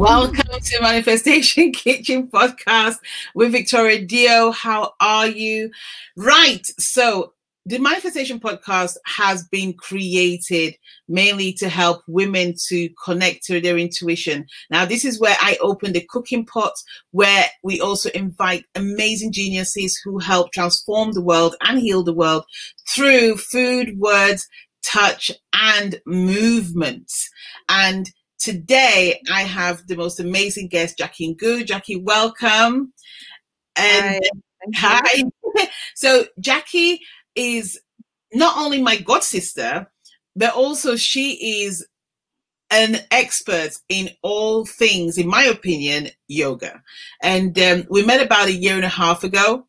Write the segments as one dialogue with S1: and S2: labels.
S1: Welcome to Manifestation Kitchen podcast with Victoria Dio. How are you? Right. So, the Manifestation podcast has been created mainly to help women to connect to their intuition. Now, this is where I open the cooking pot, where we also invite amazing geniuses who help transform the world and heal the world through food, words, touch, and movement. And today I have the most amazing guest, Jackie Ngoo. Jackie, welcome. And hi. hi. so Jackie is not only my god sister, but also she is an expert in all things, in my opinion, yoga. And um, we met about a year and a half ago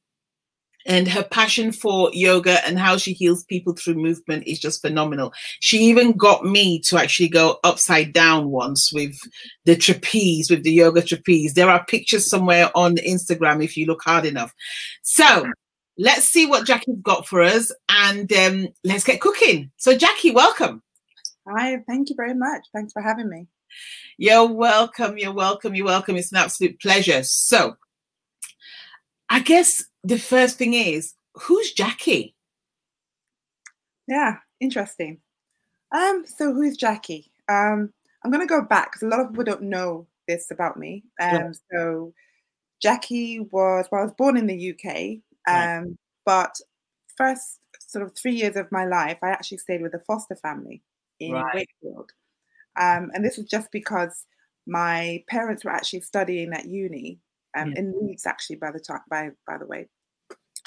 S1: and her passion for yoga and how she heals people through movement is just phenomenal. She even got me to actually go upside down once with the trapeze, with the yoga trapeze. There are pictures somewhere on Instagram if you look hard enough. So let's see what Jackie's got for us and um, let's get cooking. So, Jackie, welcome.
S2: Hi, thank you very much. Thanks for having me.
S1: You're welcome. You're welcome. You're welcome. It's an absolute pleasure. So, I guess the first thing is who's Jackie?
S2: Yeah, interesting. Um, so who's Jackie? Um, I'm gonna go back because a lot of people don't know this about me. Um, yeah. so Jackie was well, I was born in the UK, um, right. but first sort of three years of my life, I actually stayed with a foster family in right. Wakefield. Um, and this was just because my parents were actually studying at uni um, yeah. in Leeds, actually, by the time, by by the way.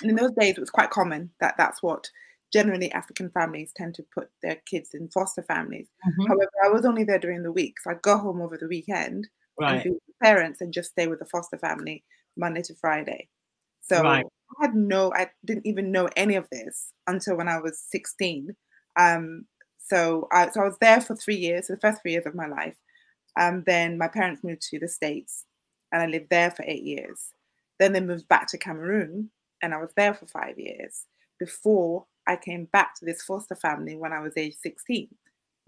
S2: And in those days, it was quite common that that's what generally African families tend to put their kids in foster families. Mm-hmm. However, I was only there during the week, so I'd go home over the weekend right. and be with the parents and just stay with the foster family Monday to Friday. So right. I had no, I didn't even know any of this until when I was 16. Um, so I, so I was there for three years, the first three years of my life. Um, then my parents moved to the States and I lived there for eight years. Then they moved back to Cameroon and I was there for five years before I came back to this foster family when I was age 16.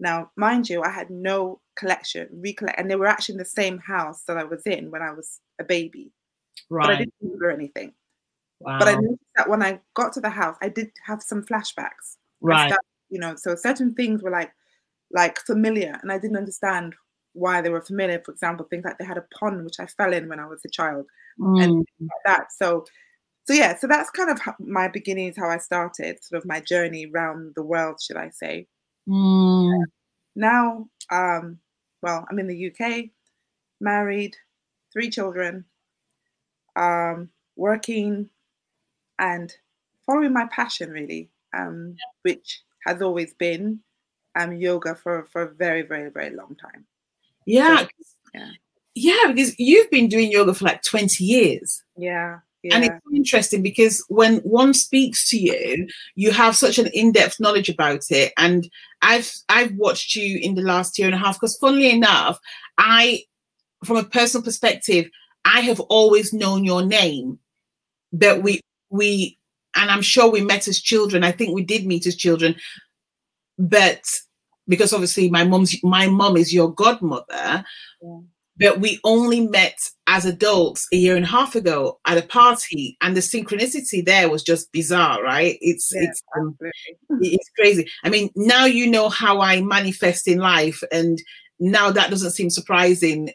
S2: Now, mind you, I had no collection, recollect, and they were actually in the same house that I was in when I was a baby. Right. But I didn't remember anything. Wow. But I noticed that when I got to the house, I did have some flashbacks.
S1: Right. Started,
S2: you know, so certain things were like like familiar, and I didn't understand why they were familiar. For example, things like they had a pond which I fell in when I was a child, mm. and like that. So, so yeah, so that's kind of my beginnings, how I started, sort of my journey around the world, should I say?
S1: Mm.
S2: Now, um, well, I'm in the UK, married, three children, um, working, and following my passion really, um, which has always been um, yoga for for a very very very long time.
S1: Yeah. yeah. Yeah, because you've been doing yoga for like 20 years.
S2: Yeah. Yeah.
S1: And it's interesting because when one speaks to you, you have such an in-depth knowledge about it. And I've I've watched you in the last year and a half because funnily enough, I from a personal perspective, I have always known your name. That we we and I'm sure we met as children. I think we did meet as children, but because obviously my mom's my mom is your godmother. Yeah. But we only met as adults a year and a half ago at a party, and the synchronicity there was just bizarre, right? It's yeah, it's um, it's crazy. I mean, now you know how I manifest in life, and now that doesn't seem surprising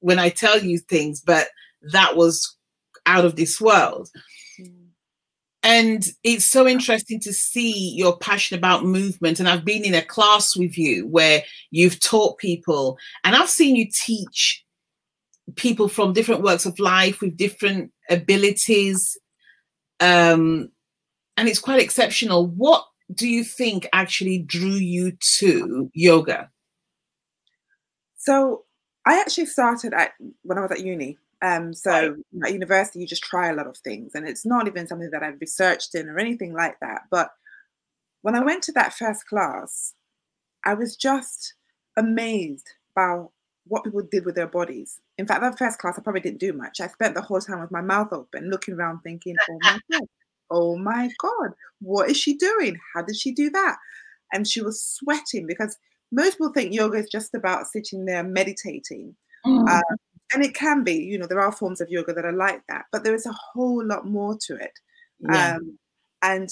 S1: when I tell you things, but that was out of this world. And it's so interesting to see your passion about movement. And I've been in a class with you where you've taught people, and I've seen you teach people from different works of life with different abilities. Um, and it's quite exceptional. What do you think actually drew you to yoga?
S2: So I actually started at when I was at uni. Um, so right. at university, you just try a lot of things, and it's not even something that I've researched in or anything like that. But when I went to that first class, I was just amazed by what people did with their bodies. In fact, that first class, I probably didn't do much. I spent the whole time with my mouth open, looking around, thinking, "Oh my god, oh my god, what is she doing? How did she do that?" And she was sweating because most people think yoga is just about sitting there meditating Mm. Um, and it can be, you know, there are forms of yoga that are like that, but there is a whole lot more to it. Yeah. Um, and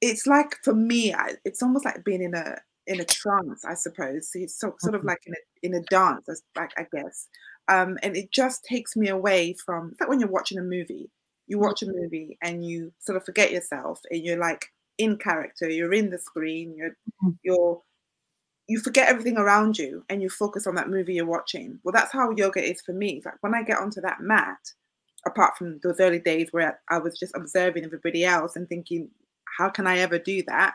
S2: it's like for me, I, it's almost like being in a in a trance, I suppose. So it's so, sort of like in a in a dance, I, I guess. Um, and it just takes me away from. It's like when you're watching a movie. You watch a movie and you sort of forget yourself, and you're like in character. You're in the screen. You're mm-hmm. you're you forget everything around you and you focus on that movie you're watching. Well, that's how yoga is for me. It's like when I get onto that mat, apart from those early days where I was just observing everybody else and thinking, how can I ever do that?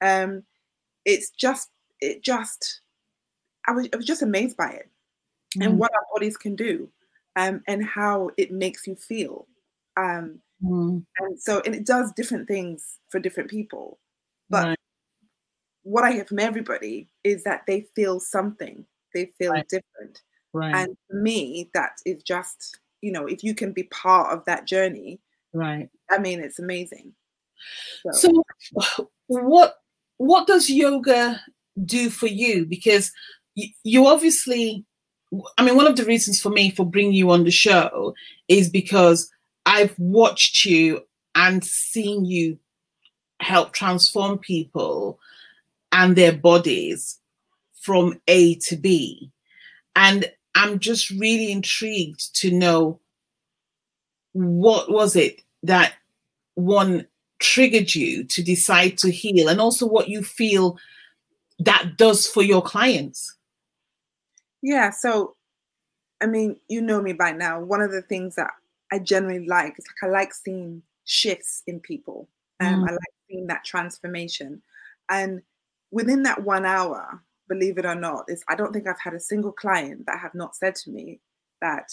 S2: Um, it's just, it just, I was, I was just amazed by it mm. and what our bodies can do um, and how it makes you feel. Um, mm. And so, and it does different things for different people. But right what I hear from everybody is that they feel something, they feel right. different. Right. And for me, that is just, you know, if you can be part of that journey,
S1: right.
S2: I mean, it's amazing.
S1: So, so what what does yoga do for you? Because you, you obviously, I mean, one of the reasons for me for bringing you on the show is because I've watched you and seen you help transform people and their bodies from A to B. And I'm just really intrigued to know what was it that one triggered you to decide to heal and also what you feel that does for your clients.
S2: Yeah, so I mean, you know me by now. One of the things that I generally like is like I like seeing shifts in people. Um, mm. I like seeing that transformation. And within that one hour, believe it or not, is I don't think I've had a single client that have not said to me that,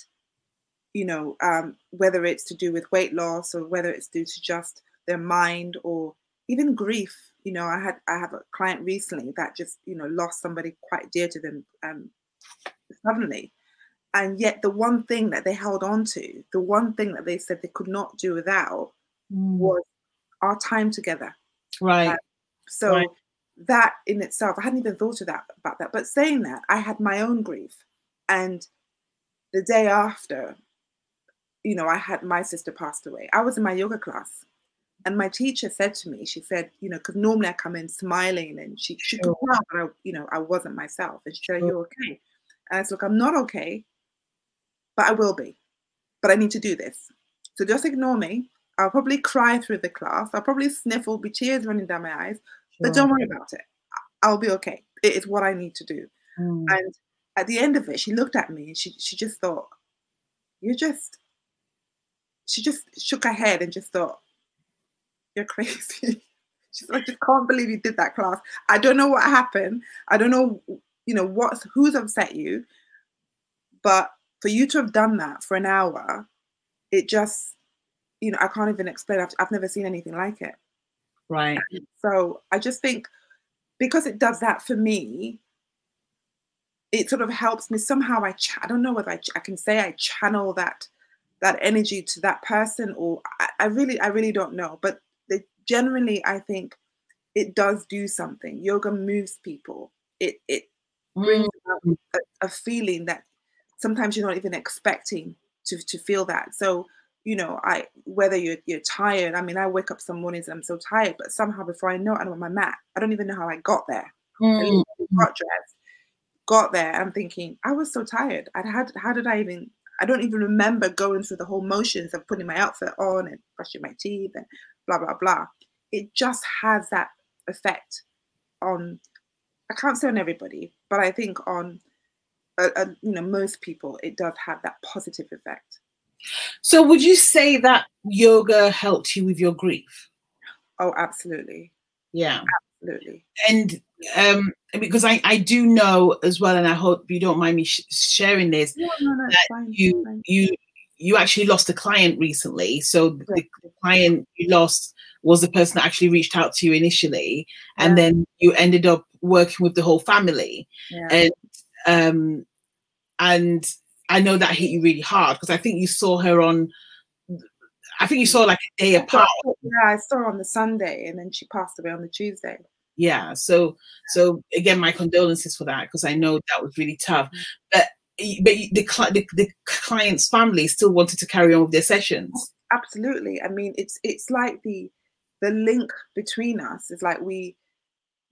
S2: you know, um, whether it's to do with weight loss or whether it's due to just their mind or even grief. You know, I had I have a client recently that just you know lost somebody quite dear to them um, suddenly, and yet the one thing that they held on to, the one thing that they said they could not do without, mm. was our time together.
S1: Right. Uh,
S2: so right that in itself, I hadn't even thought of that about that. But saying that, I had my own grief. And the day after, you know, I had my sister passed away. I was in my yoga class. And my teacher said to me, she said, you know, because normally I come in smiling and she, she could tell that I, you know, I wasn't myself. And she said, Are you okay? And I said, Look, I'm not okay, but I will be. But I need to do this. So just ignore me. I'll probably cry through the class. I'll probably sniffle, be tears running down my eyes, but don't worry about it. I'll be okay. It is what I need to do. Mm. And at the end of it, she looked at me and she she just thought, You're just she just shook her head and just thought, You're crazy. She's like, I just can't believe you did that class. I don't know what happened. I don't know, you know, what's who's upset you. But for you to have done that for an hour, it just, you know, I can't even explain. I've, I've never seen anything like it.
S1: Right.
S2: So I just think because it does that for me, it sort of helps me somehow. I ch- I don't know whether I, ch- I can say I channel that that energy to that person, or I, I really I really don't know. But the, generally, I think it does do something. Yoga moves people. It it brings mm. a, a feeling that sometimes you're not even expecting to to feel that. So you know, I whether you're you're tired. I mean, I wake up some mornings and I'm so tired, but somehow before I know it, I'm on my mat. I don't even know how I got there. Mm. got dressed, got there. I'm thinking I was so tired. I had how did I even? I don't even remember going through the whole motions of putting my outfit on and brushing my teeth and blah blah blah. It just has that effect on. I can't say on everybody, but I think on, uh, uh, you know, most people, it does have that positive effect.
S1: So, would you say that yoga helped you with your grief?
S2: Oh, absolutely.
S1: Yeah,
S2: absolutely.
S1: And um, because I, I do know as well, and I hope you don't mind me sh- sharing this, no, no, no, that fine, you fine. you you actually lost a client recently. So the, the, client you lost was the person that actually reached out to you initially, yeah. and then you ended up working with the whole family, yeah. and um, and I know that hit you really hard because I think you saw her on. I think you saw like a day apart.
S2: Yeah, I saw her on the Sunday, and then she passed away on the Tuesday.
S1: Yeah, so so again, my condolences for that because I know that was really tough. Mm-hmm. But but the, the, the client's family still wanted to carry on with their sessions.
S2: Absolutely. I mean, it's it's like the the link between us is like we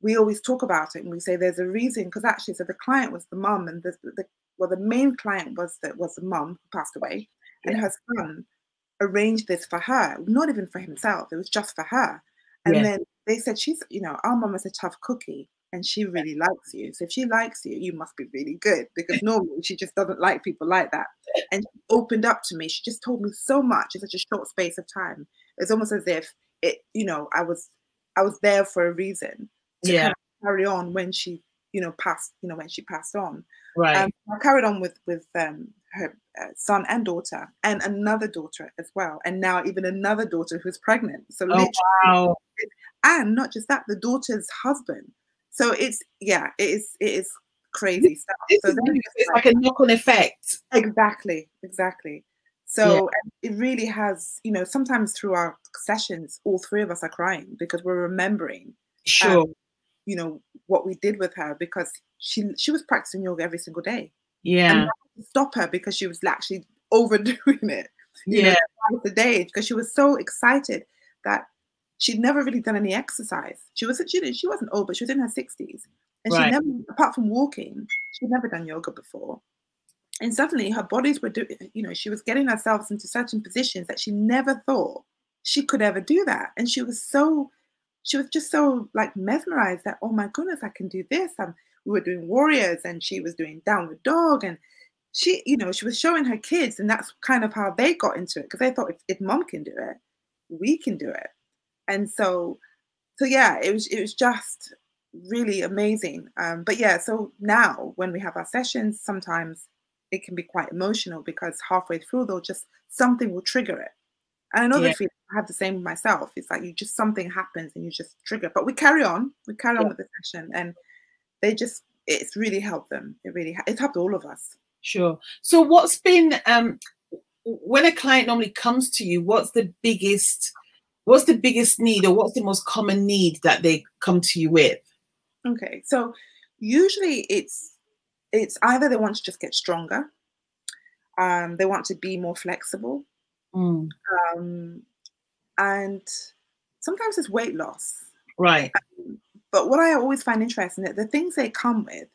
S2: we always talk about it and we say there's a reason because actually so the client was the mum and the, the well the main client was that was the mum who passed away and her son arranged this for her not even for himself it was just for her. And yeah. then they said she's you know our mum is a tough cookie and she really likes you so if she likes you you must be really good because normally she just doesn't like people like that. And she opened up to me she just told me so much in such a short space of time. It's almost as if it you know i was i was there for a reason
S1: yeah. kind of
S2: carry on when she you know passed you know when she passed on.
S1: Right. Um,
S2: i carried on with with um her uh, son and daughter and another daughter as well and now even another daughter who's pregnant. So
S1: oh, wow.
S2: and not just that the daughter's husband. So it's yeah it is it is crazy stuff. so
S1: it's like, like a knock-on effect.
S2: Exactly exactly. So yeah. it really has, you know, sometimes through our sessions, all three of us are crying because we're remembering,
S1: sure, um,
S2: you know, what we did with her because she she was practicing yoga every single day.
S1: Yeah,
S2: stop her because she was actually overdoing it.
S1: yeah,
S2: know, the day because she was so excited that she'd never really done any exercise. She was she, she wasn't old, but she was in her sixties, and right. she never, apart from walking, she'd never done yoga before and suddenly her bodies were doing you know she was getting herself into certain positions that she never thought she could ever do that and she was so she was just so like mesmerized that oh my goodness i can do this. And we were doing warriors and she was doing downward dog and she you know she was showing her kids and that's kind of how they got into it because they thought if, if mom can do it we can do it. And so so yeah it was it was just really amazing. Um, but yeah so now when we have our sessions sometimes it can be quite emotional because halfway through they'll just something will trigger it. And I know yeah. the I have the same with myself. It's like you just something happens and you just trigger. But we carry on. We carry yeah. on with the session, and they just it's really helped them. It really it's helped all of us.
S1: Sure. So what's been um when a client normally comes to you? What's the biggest what's the biggest need or what's the most common need that they come to you with?
S2: Okay, so usually it's it's either they want to just get stronger, um, they want to be more flexible,
S1: mm.
S2: um, and sometimes it's weight loss.
S1: Right.
S2: Um, but what I always find interesting that the things they come with,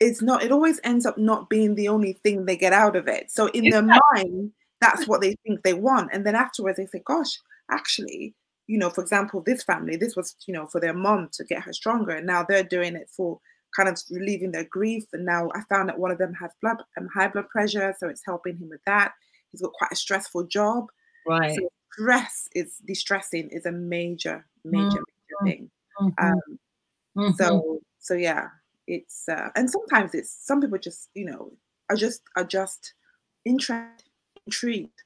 S2: it's not. It always ends up not being the only thing they get out of it. So in their mind, that's what they think they want, and then afterwards they say, "Gosh, actually." You know, for example, this family, this was, you know, for their mom to get her stronger, and now they're doing it for kind of relieving their grief. And now I found that one of them has blood um, high blood pressure, so it's helping him with that. He's got quite a stressful job.
S1: Right. So
S2: stress is distressing is a major, major,
S1: mm-hmm.
S2: major thing.
S1: Mm-hmm. Um,
S2: mm-hmm. So so yeah, it's uh, and sometimes it's some people just you know are just are just interested, intrigued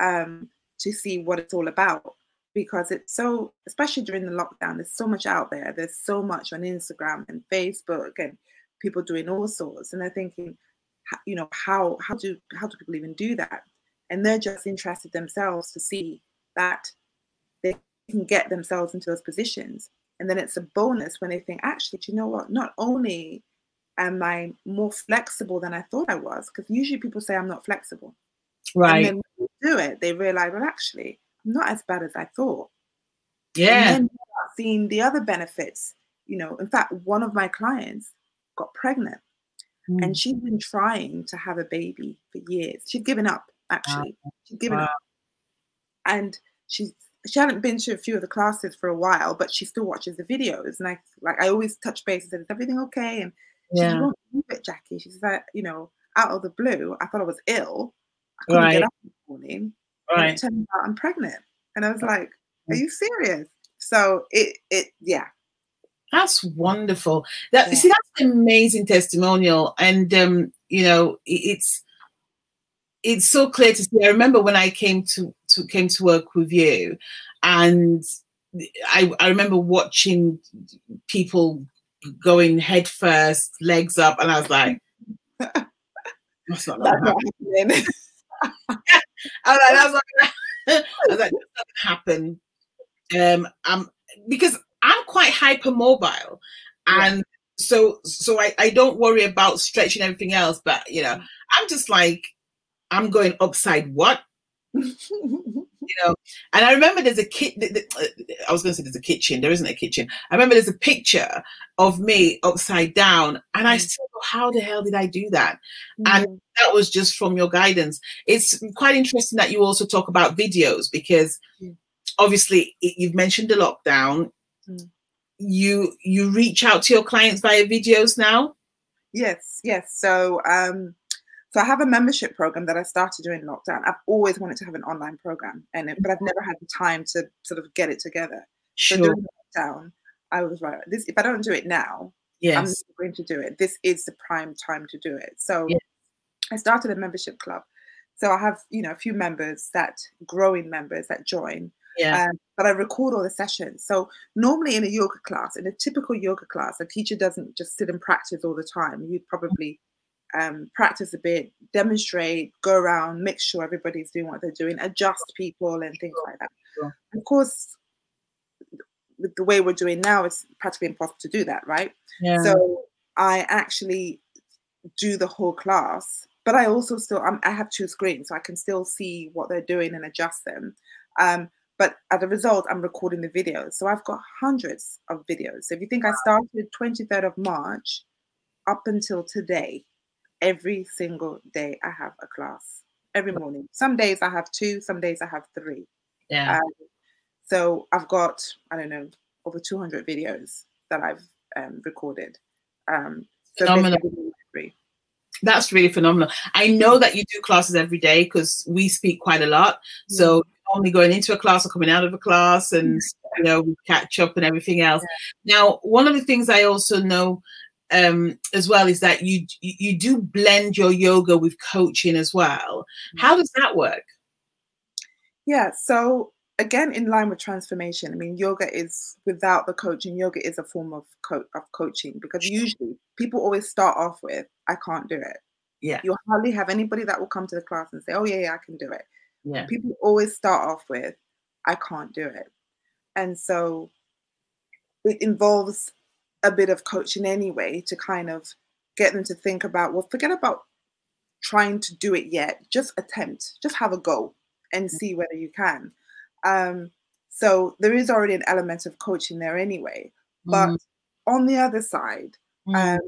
S2: um, to see what it's all about because it's so especially during the lockdown there's so much out there there's so much on instagram and facebook and people doing all sorts and they're thinking you know how how do how do people even do that and they're just interested themselves to see that they can get themselves into those positions and then it's a bonus when they think actually do you know what not only am i more flexible than i thought i was because usually people say i'm not flexible
S1: right
S2: and then when they do it they realize well actually I'm not as bad as I thought.
S1: Yeah.
S2: And then seeing the other benefits, you know, in fact, one of my clients got pregnant mm. and she'd been trying to have a baby for years. She'd given up, actually. Wow. She'd given wow. up. And she's she hadn't been to a few of the classes for a while, but she still watches the videos. And I like I always touch base and said, Is everything okay? And she yeah. won't believe it, Jackie. She said, you know, out of the blue, I thought I was ill. I couldn't right. get up in the morning.
S1: Right.
S2: it turned out I'm pregnant. And I was like, are you serious? So it it yeah.
S1: That's wonderful. That yeah. see, that's an amazing testimonial. And um, you know, it's it's so clear to see. I remember when I came to, to came to work with you and I, I remember watching people going head first, legs up, and I was like, that's not, that's not happening. I was like, that's not like, that doesn't happen. Um, um, because I'm quite hypermobile, and so so I, I don't worry about stretching everything else, but you know, I'm just like, I'm going upside what? you know, and I remember there's a kit. I was going to say there's a kitchen. There isn't a kitchen. I remember there's a picture of me upside down, and I mm. still go, how the hell did I do that? Mm. And that was just from your guidance. It's quite interesting that you also talk about videos because mm. obviously you've mentioned the lockdown. Mm. You you reach out to your clients via videos now.
S2: Yes, yes. So um so I have a membership program that I started during lockdown. I've always wanted to have an online program, and it, but I've never had the time to sort of get it together. Sure. So during lockdown, I was like, "This if I don't do it now, yes. I'm going to do it. This is the prime time to do it." So yes. I started a membership club. So I have you know a few members that growing members that join. Yeah. Um, but I record all the sessions. So normally in a yoga class, in a typical yoga class, a teacher doesn't just sit and practice all the time. You'd probably um, practice a bit, demonstrate, go around, make sure everybody's doing what they're doing, adjust people and things like that. Sure. Of course, with the way we're doing now, it's practically impossible to do that, right? Yeah. So I actually do the whole class, but I also still I'm, i have two screens, so I can still see what they're doing and adjust them. Um, but as a result, I'm recording the videos, so I've got hundreds of videos. So if you think I started 23rd of March up until today, every single day I have a class every morning. Some days I have two, some days I have three. Yeah. Um, so I've got I don't know over 200 videos that I've um, recorded. Um, so
S1: phenomenal. That's really phenomenal. I know that you do classes every day because we speak quite a lot. So only going into a class or coming out of a class and you know we catch up and everything else. Yeah. Now, one of the things I also know um, as well is that you you do blend your yoga with coaching as well. Mm. How does that work?
S2: Yeah, so again, in line with transformation, I mean, yoga is without the coaching. Yoga is a form of co- of coaching because usually people always start off with, "I can't do it." Yeah, you hardly have anybody that will come to the class and say, "Oh yeah, yeah, I can do it." Yeah, people always start off with, "I can't do it," and so it involves a bit of coaching anyway to kind of get them to think about well forget about trying to do it yet just attempt just have a go and see whether you can um, so there is already an element of coaching there anyway but mm. on the other side mm. um,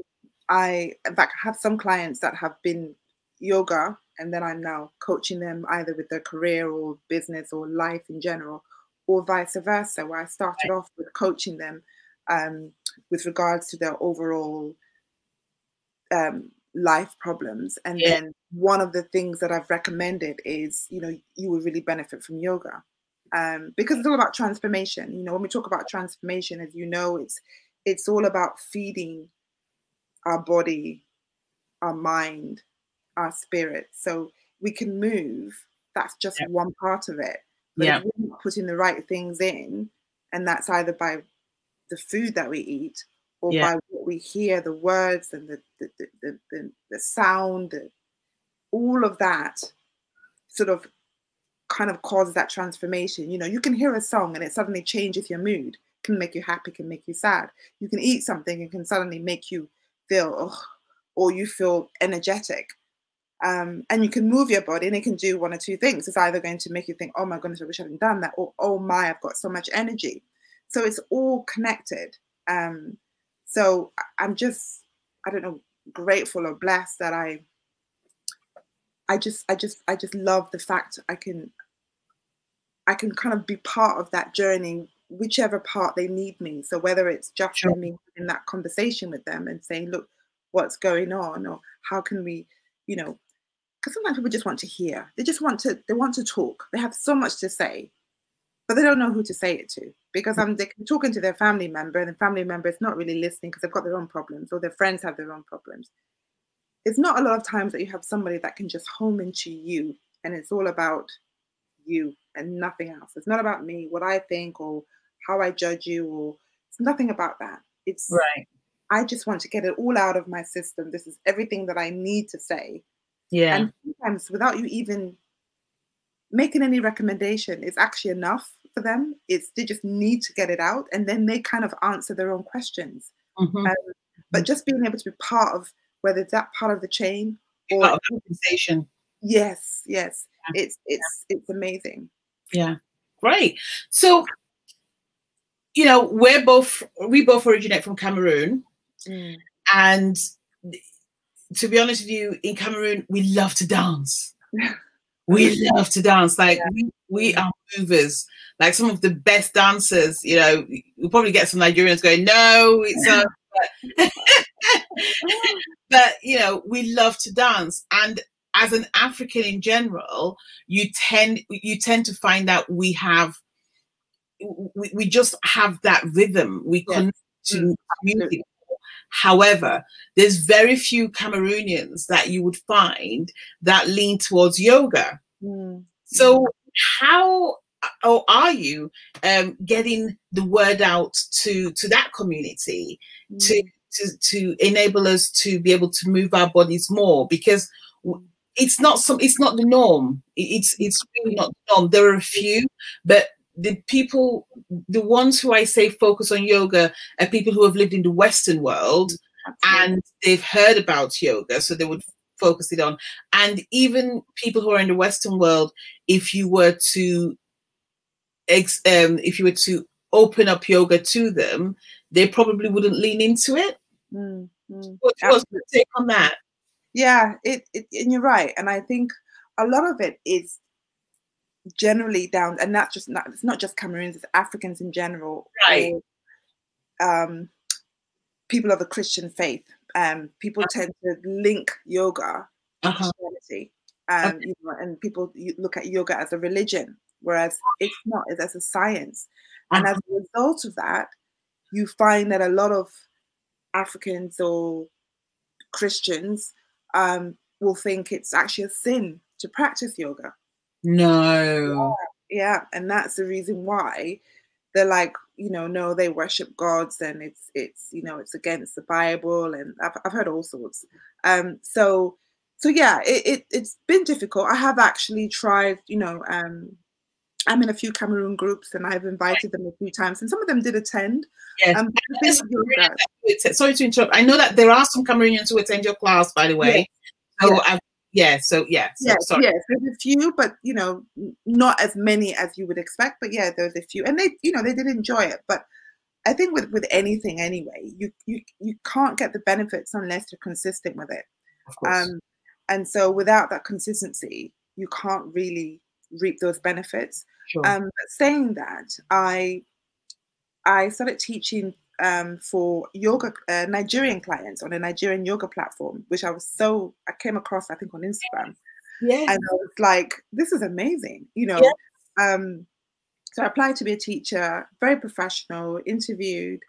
S2: i in fact have some clients that have been yoga and then i'm now coaching them either with their career or business or life in general or vice versa where i started right. off with coaching them um, with regards to their overall um, life problems. And yeah. then one of the things that I've recommended is, you know, you will really benefit from yoga. Um, because it's all about transformation. You know, when we talk about transformation, as you know, it's it's all about feeding our body, our mind, our spirit. So we can move. That's just yeah. one part of it. But yeah. if we're not putting the right things in, and that's either by the food that we eat or yeah. by what we hear, the words and the the, the, the, the sound, the, all of that sort of kind of causes that transformation. You know, you can hear a song and it suddenly changes your mood, can make you happy, can make you sad. You can eat something and can suddenly make you feel, oh, or you feel energetic. Um, and you can move your body and it can do one or two things. It's either going to make you think, oh my goodness, I wish I hadn't done that, or oh my, I've got so much energy. So it's all connected. Um, so I'm just, I don't know, grateful or blessed that I, I just, I just, I just love the fact I can, I can kind of be part of that journey, whichever part they need me. So whether it's just sure. me in that conversation with them and saying, look, what's going on, or how can we, you know, because sometimes people just want to hear. They just want to, they want to talk. They have so much to say but they don't know who to say it to because mm. I'm talking to their family member and the family member is not really listening because they've got their own problems or their friends have their own problems. It's not a lot of times that you have somebody that can just home into you and it's all about you and nothing else. It's not about me, what I think or how I judge you or it's nothing about that. It's right. I just want to get it all out of my system. This is everything that I need to say. Yeah. And sometimes without you even making any recommendation it's actually enough for them. It's they just need to get it out, and then they kind of answer their own questions. Mm-hmm. Um, but just being able to be part of whether that part of the chain or
S1: Part of the conversation.
S2: yes, yes,
S1: Yeah.
S2: it's it's it's amazing.
S1: Yeah, great. So, you know, we're both we both originate from Cameroon, and to be honest with you, in Cameroon we love to dance. We love to dance. Like we, we are movers. Like some of the best dancers. You know, we'll probably get some Nigerians going, "No, it's a." but, you know, we love to dance, and as an African in general, you tend you tend to find that we have we, we just have that rhythm. We
S2: Yes.
S1: connect to
S2: Mm,
S1: music. However, there's very few Cameroonians that you would find that lean towards yoga.
S2: Mm.
S1: So, how or are you um, getting the word out to to that community to,
S2: Mm.
S1: to to enable us to be able to move our bodies more? Because it's not some it's not the norm. It's it's really not the norm. There are a few, but the people, the ones who I say focus on yoga, are people who have lived in the Western world
S2: Absolutely.
S1: and they've heard about yoga, so they would focus it on. And even people who are in the Western world, if you were to, ex, um, if you were to open up yoga to them, they probably wouldn't lean into it.
S2: Mm, mm.
S1: What's your take on that?
S2: Yeah, it, it and you're right, and I think a lot of it is generally down, and that's just not it's not just Cameroons, it's Africans in general,
S1: Right.
S2: um, people of the Christian faith. Um, people tend to link yoga to
S1: Uh-huh.
S2: Christianity, um, you know, and people look at yoga as a religion, whereas it's not; it's as a science. And
S1: Uh-huh.
S2: as a result of that, you find that a lot of Africans or Christians um, will think it's actually a sin to practice yoga.
S1: No.
S2: Yeah, and that's the reason why they're like, you know, no, they worship gods and it's it's you know it's against the Bible and I've I've heard all sorts. Um, so so yeah, it, it it's been difficult. I have actually tried, you know, um, I'm in a few Cameroon groups and I've invited them a few times, and some of them did attend.
S1: Yes.
S2: Um, but the thing with yoga-
S1: It's- Sorry to interrupt. I know that there are some Cameroonians who attend your class, by the way. So,
S2: Yes.
S1: I've- yeah, so yeah, so,
S2: yes,
S1: sorry.
S2: yes, there's a few, but you know, not as many as you would expect. But yeah, there's a few, and they, you know, they did enjoy it. But I think with with anything anyway, you you you can't get the benefits unless you're consistent with it.
S1: Of course.
S2: Um, and so without that consistency, you can't really reap those benefits.
S1: sure.
S2: Um, but saying that, I I started teaching um, for yoga uh, Nigerian clients on a Nigerian yoga platform, which I was so I came across I think on Instagram
S1: yeah.
S2: and I was like, this is amazing, you know. Um, so I applied to be a teacher, very professional, interviewed.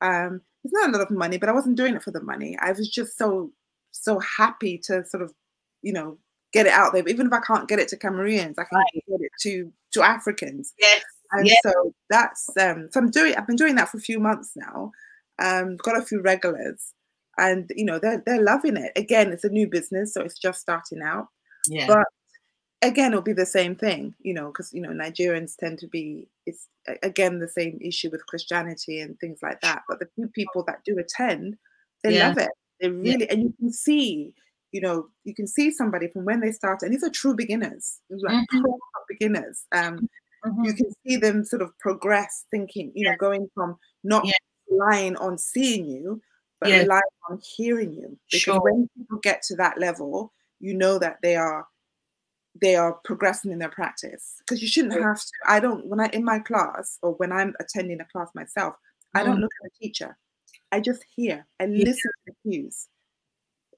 S2: Um, it's not a lot of money, but I wasn't doing it for the money. I was just so so happy to sort of, you know, get it out there. Even if I can't get it to Cameroonians, I can get it to to Africans.
S1: yes.
S2: And
S1: Yeah.
S2: so that's um so I'm doing I've been doing that for a few months now. Um got a few regulars and you know they're they're loving it. Again, it's a new business, so it's just starting out
S1: Yeah.
S2: but again it'll be the same thing you know because you know nigerians tend to be it's again the same issue with christianity and things like that but the few people that do attend they
S1: Yeah.
S2: love it they really and you can see you know you can see somebody from when they start and these are true beginners like
S1: Mhm.
S2: beginners um
S1: Mhm.
S2: you can see them sort of progress thinking you know going from not relying on seeing you but relying on hearing you. Because
S1: Sure.
S2: when people get to that level you know that they are they are progressing in their practice. Because you shouldn't have to. I don't when i in my class or when i'm attending a class myself i don't
S1: Mm.
S2: look at the teacher. I just hear. I
S1: Yeah.
S2: listen to the cues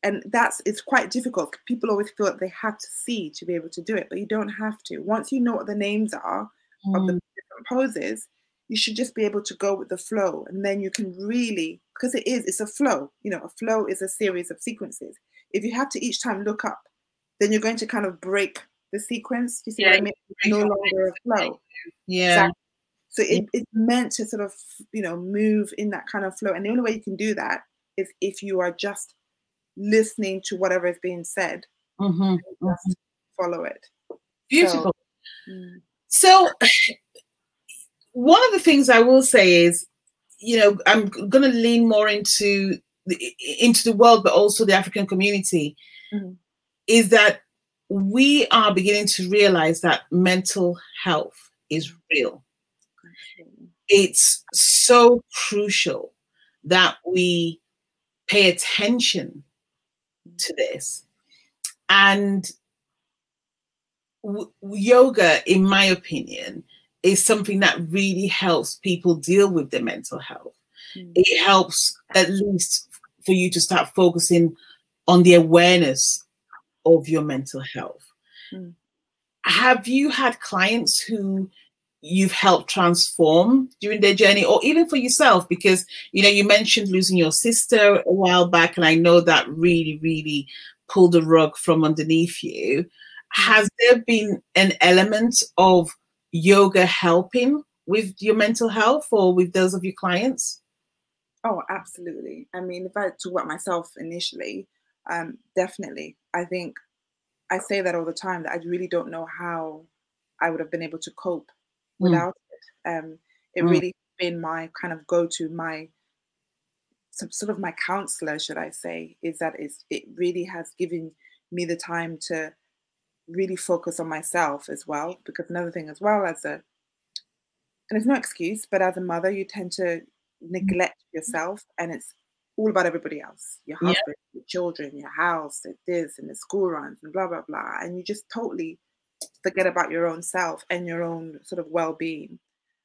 S2: and that's it's quite difficult. People always feel that they have to see to be able to do it but you don't have to. Once you know what the names are of the
S1: Mm.
S2: different poses you should just be able to go with the flow. And then you can really because it is it's a flow you know a flow is a series of sequences. If you have to each time look up then you're going to kind of break the sequence you see what i mean? it's no longer a flow.
S1: Yeah.
S2: Exactly. so it, it's meant to sort of you know move in that kind of flow. And the only way you can do that is if you are just listening to whatever is being said
S1: Mhm.
S2: just follow it
S1: Beautiful.
S2: Mm.
S1: So, one of the things I will say is, you know, I'm going to lean more into the, into the world, but also the African community, mm-hmm. is that we are beginning to realize that mental health is real. It's so crucial that we pay attention to this. And w- yoga, in my opinion, is something that really helps people deal with their mental health. Mm. It helps at least for you to start focusing on the awareness of your mental health. Mm. Have you had clients who you've helped transform during their journey or even for yourself because you know you mentioned losing your sister a while back and i know that really really pulled the rug from underneath you. Has there been an element of yoga helping with your mental health or with those of your clients?
S2: Oh absolutely. I mean if i talk about myself initially um definitely. I think i say that all the time that i really don't know how i would have been able to cope. Without it. Um, it mm. really been my kind of go-to, my sort of my counselor, should I say, is that it's, it really has given me the time to really focus on myself as well. Because another thing as well as a, and it's no excuse, but as a mother, you tend to mm. neglect yourself, and it's all about everybody else your husband yeah. your children your house this and the school runs and blah blah blah and you just totally forget about your own self and your own sort of well-being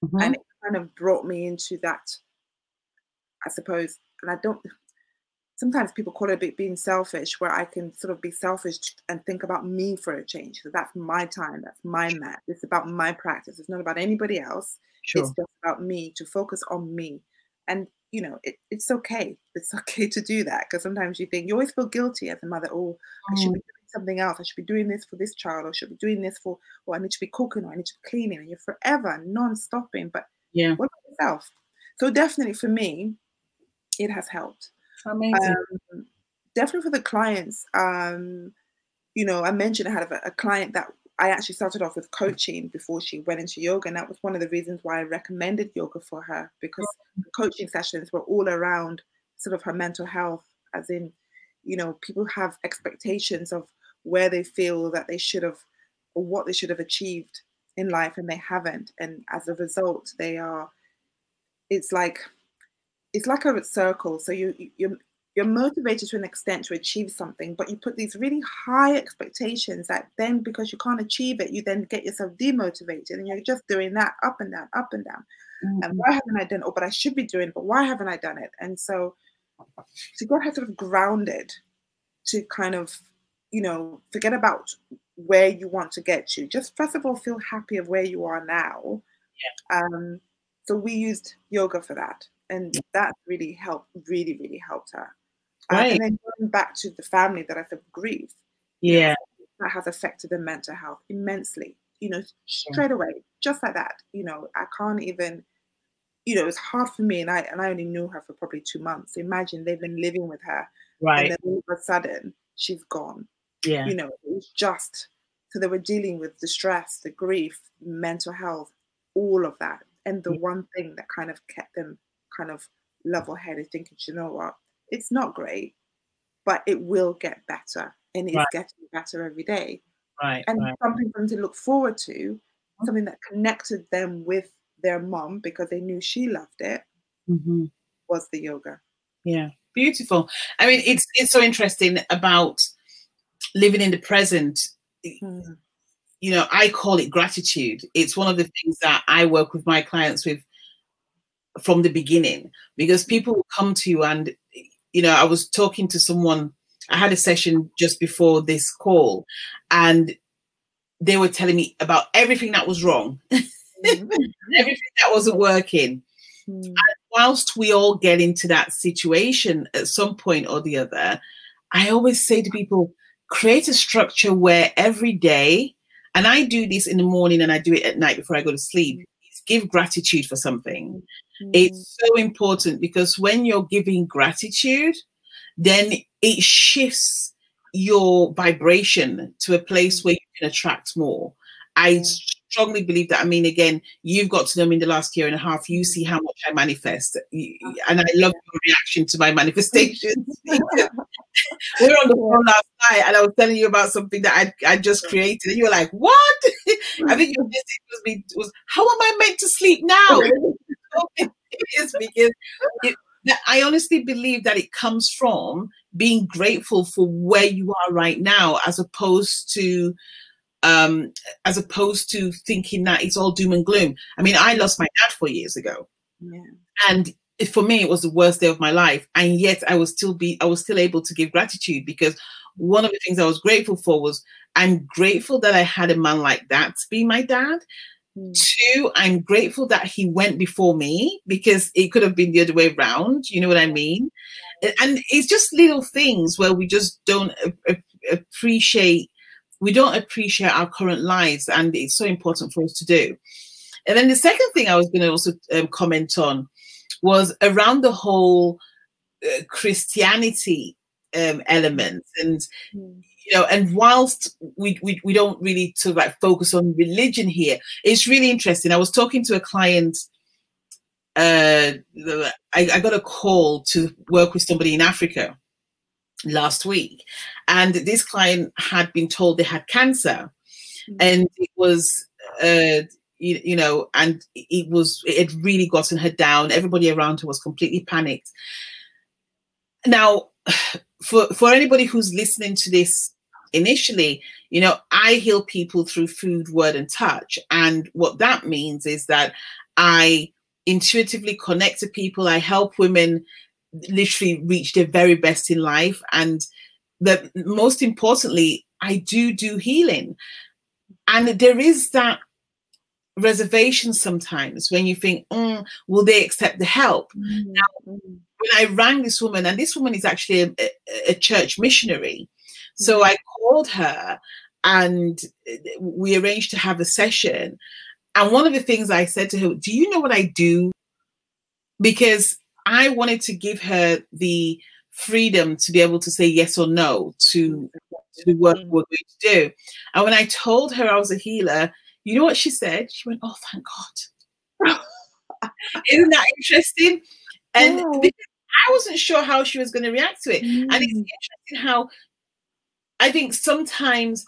S2: mm-hmm. and it kind of brought me into that i suppose and i don't sometimes people call it a bit being selfish where i can sort of be selfish and think about me for a change so that's my time that's my mat it's about my practice it's not about anybody else sure. it's just about me to focus on me and you know, it, it's okay. It's okay to do that because sometimes you think you always feel guilty as a mother. Oh, I should be mm. doing something else. I should be doing this for this child, or I should be doing this for, or I need to be cooking, or I need to be cleaning, and you're forever non-stopping. But
S1: yeah,
S2: what about yourself? So definitely for me, it has helped.
S1: Amazing.
S2: Um, definitely for the clients. Um, you know, I mentioned I had a, a client that I actually started off with coaching before she went into yoga, and that was one of the reasons why I recommended yoga for her because the coaching sessions were all around sort of her mental health, as in, you know, people have expectations of where they feel that they should have or what they should have achieved in life and they haven't, and as a result, they are. It's like it's like a circle. So you you're you're motivated to an extent to achieve something, but you put these really high expectations that then because you can't achieve it, you then get yourself demotivated and you're just doing that up and down, up and down. Mm-hmm. And why haven't I done it? Oh, but I should be doing but why haven't I done it? And so to get her sort of grounded to kind of, you know, forget about where you want to get to. Just first of all, feel happy of where you are now. Yeah. Um, so we used yoga for that. And that really helped, really, really helped her. Right. and then going back to the family that I said grief.
S1: Yeah.
S2: that has affected the mental health immensely. You know, straight yeah. away, just like that. You know, I can't even, you know, it's hard for me and I and I only knew her for probably two months. Imagine they've been living with her.
S1: Right.
S2: And then all of a sudden she's gone.
S1: Yeah.
S2: You know, it was just so they were dealing with the stress, the grief, mental health, all of that. And the yeah. one thing that kind of kept them kind of level headed, thinking, you know what, it's not great, but it will get better and it's right. getting better every day.
S1: Right.
S2: And
S1: right.
S2: something for them to look forward to, mm-hmm. something that connected them with their mom because they knew she loved it mm-hmm. was the yoga.
S1: Yeah. Beautiful. I mean, it's it's so interesting about living in the present. Mm. You know, I call it gratitude. It's one of the things that I work with my clients with from the beginning because people will come to you and you know, I was talking to someone, I had a session just before this call, and they were telling me about everything that was wrong, mm-hmm. everything that wasn't working. Mm. And whilst we all get into that situation at some point or the other, I always say to people, create a structure where every day, and I do this in the morning and I do it at night before I go to sleep, give gratitude for something. Mm. It's so important because when you're giving gratitude, then it shifts your vibration to a place where you can attract more. I strongly believe that. I mean, again, you've got to know me in the last year and a half. You see how much I manifest, and I love your reaction to my manifestations. we were on the phone last night, and I was telling you about something that I I just created, and you were like, "What?" I think your message was me was, "How am I meant to sleep now?" it is because it, I honestly believe that it comes from being grateful for where you are right now, as opposed to um, as opposed to thinking that it's all doom and gloom. I mean, I lost my dad four years ago, yeah. and for me, it was the worst day of my life, and yet I was still be I was still able to give gratitude because one of the things I was grateful for was I'm grateful that I had a man like that to be my dad. Mm. Two, I'm grateful that he went before me because it could have been the other way around. You know what I mean? And it's just little things where we just don't appreciate we don't appreciate our current lives, and it's so important for us to do. And then the second thing I was going to also um, comment on was around the whole uh, Christianity um, element, and mm. you know, and whilst we, we we don't really sort of like focus on religion here, it's really interesting. I was talking to a client. Uh, I, I got a call to work with somebody in Africa, last week. And this client had been told they had cancer. Mm-hmm. And it was, uh, you, you, know, and it was, it had really gotten her down. Everybody around her was completely panicked. Now, for, for anybody who's listening to this initially, you know, I heal people through food, word, and touch. And what that means is that I intuitively connect to people, I help women literally reach their very best in life. And that most importantly i do do healing. And there is that reservation sometimes when you think mm, will they accept the help? Mm-hmm. now, when i rang this woman and this woman is actually a, a church missionary. So mm-hmm. i called her and we arranged to have a session. And one of the things i said to her do you know what i do? Because I wanted to give her the freedom to be able to say yes or no to, to the work mm. we're going to do. And when I told her I was a healer, you know what she said? She went, Oh, thank God. Isn't that interesting? And oh. I wasn't sure how she was going to react to it. Mm. And it's mm. interesting how I think sometimes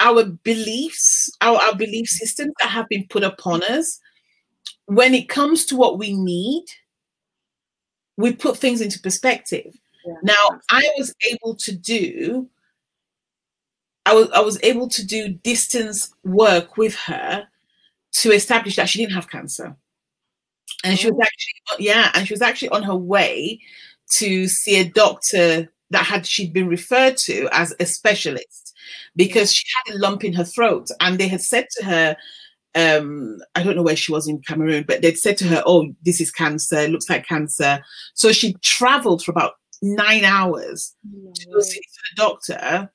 S1: our beliefs, our, our belief systems that have been put upon us, when it comes to what we need, we put things into perspective. Yeah, now. I was able to do, I was, I was able to do distance work with her to establish that she didn't have cancer. And oh. she was oh. actually, yeah, and she was actually on her way to see a doctor that had she'd been referred to as a specialist because she had a lump in her throat and they had said to her um, I don't know where she was in Cameroon, but they'd said to her, Oh, this is cancer, it looks like cancer. So she traveled for about nine hours no to go see the doctor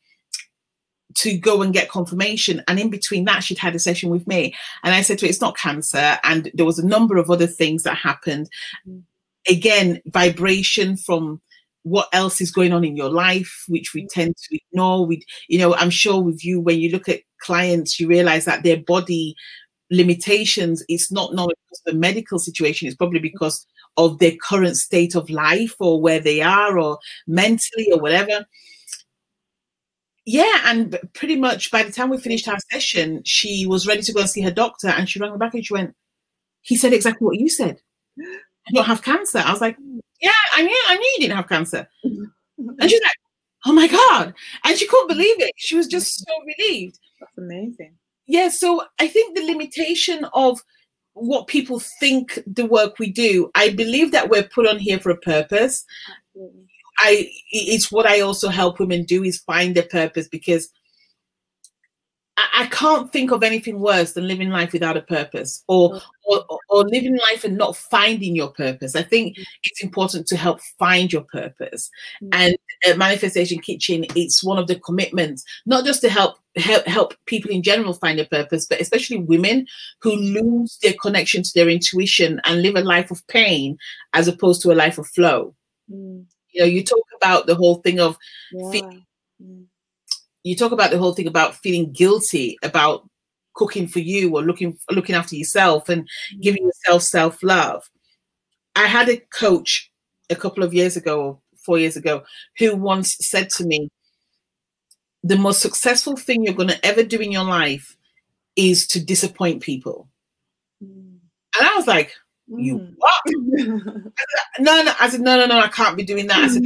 S1: to go and get confirmation. And in between that, she'd had a session with me. And I said to her, It's not cancer. And there was a number of other things that happened. Mm. Again, vibration from what else is going on in your life, which we mm. tend to ignore. We, you know, I'm sure with you, when you look at clients, you realize that their body limitations, it's not not because of the medical situation, it's probably because of their current state of life or where they are or mentally or whatever. Yeah, and pretty much by the time we finished our session, she was ready to go and see her doctor, and she rang me back and she went, "He said exactly what you said. I don't have cancer." I was like, "Yeah, I knew, I knew you didn't have cancer." Mm-hmm. And she's like, "Oh my god!" And she couldn't believe it. She was just so relieved.
S2: That's amazing
S1: yeah so i think the limitation of what people think the work we do i believe that we're put on here for a purpose Absolutely. i it's what i also help women do is find their purpose because I can't think of anything worse than living life without a purpose or, or, or living life and not finding your purpose. I think mm. it's important to help find your purpose. Mm-hmm. And uh, Manifestation Kitchen, it's one of the commitments, not just to help help help people in general find their purpose, but especially women who lose their connection to their intuition and live a life of pain as opposed to a life of flow. Mm. You know, you talk about the whole thing of yeah. feeling, mm you talk about the whole thing about feeling guilty about cooking for you or looking looking after yourself and giving yourself self love. I had a coach a couple of years ago, four years ago, who once said to me, "The most successful thing you're going to ever do in your life is to disappoint people." Mm. And I was like, "You mm. what?" no, no. I said, "No, no, no. I can't be doing that." I said,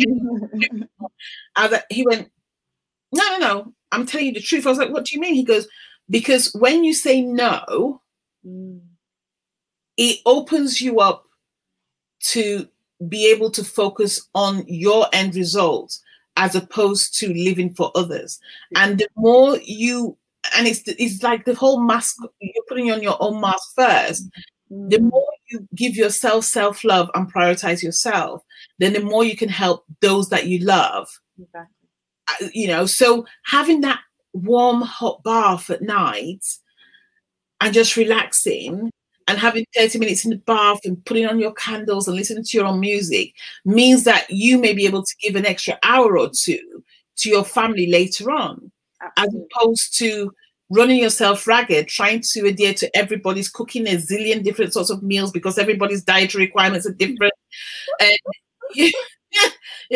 S1: I "He went, no, no, no. I'm telling you the truth." I was like, "What do you mean?" He goes, "Because when you say no." Mm. It opens you up to be able to focus on your end result as opposed to living for others. And the more you, and it's it's like the whole mask you're putting on your own mask 1st mm-hmm. The more you give yourself self love and prioritize yourself, then the more you can help those that you love. Exactly. Uh, you know, so having that warm hot bath at night and just relaxing and having 30 minutes in the bath and putting on your candles and listening to your own music means that you may be able to give an extra hour or two to your family later on, Absolutely. as opposed to running yourself ragged, trying to adhere to everybody's cooking a zillion different sorts of meals because everybody's dietary requirements are different. and you,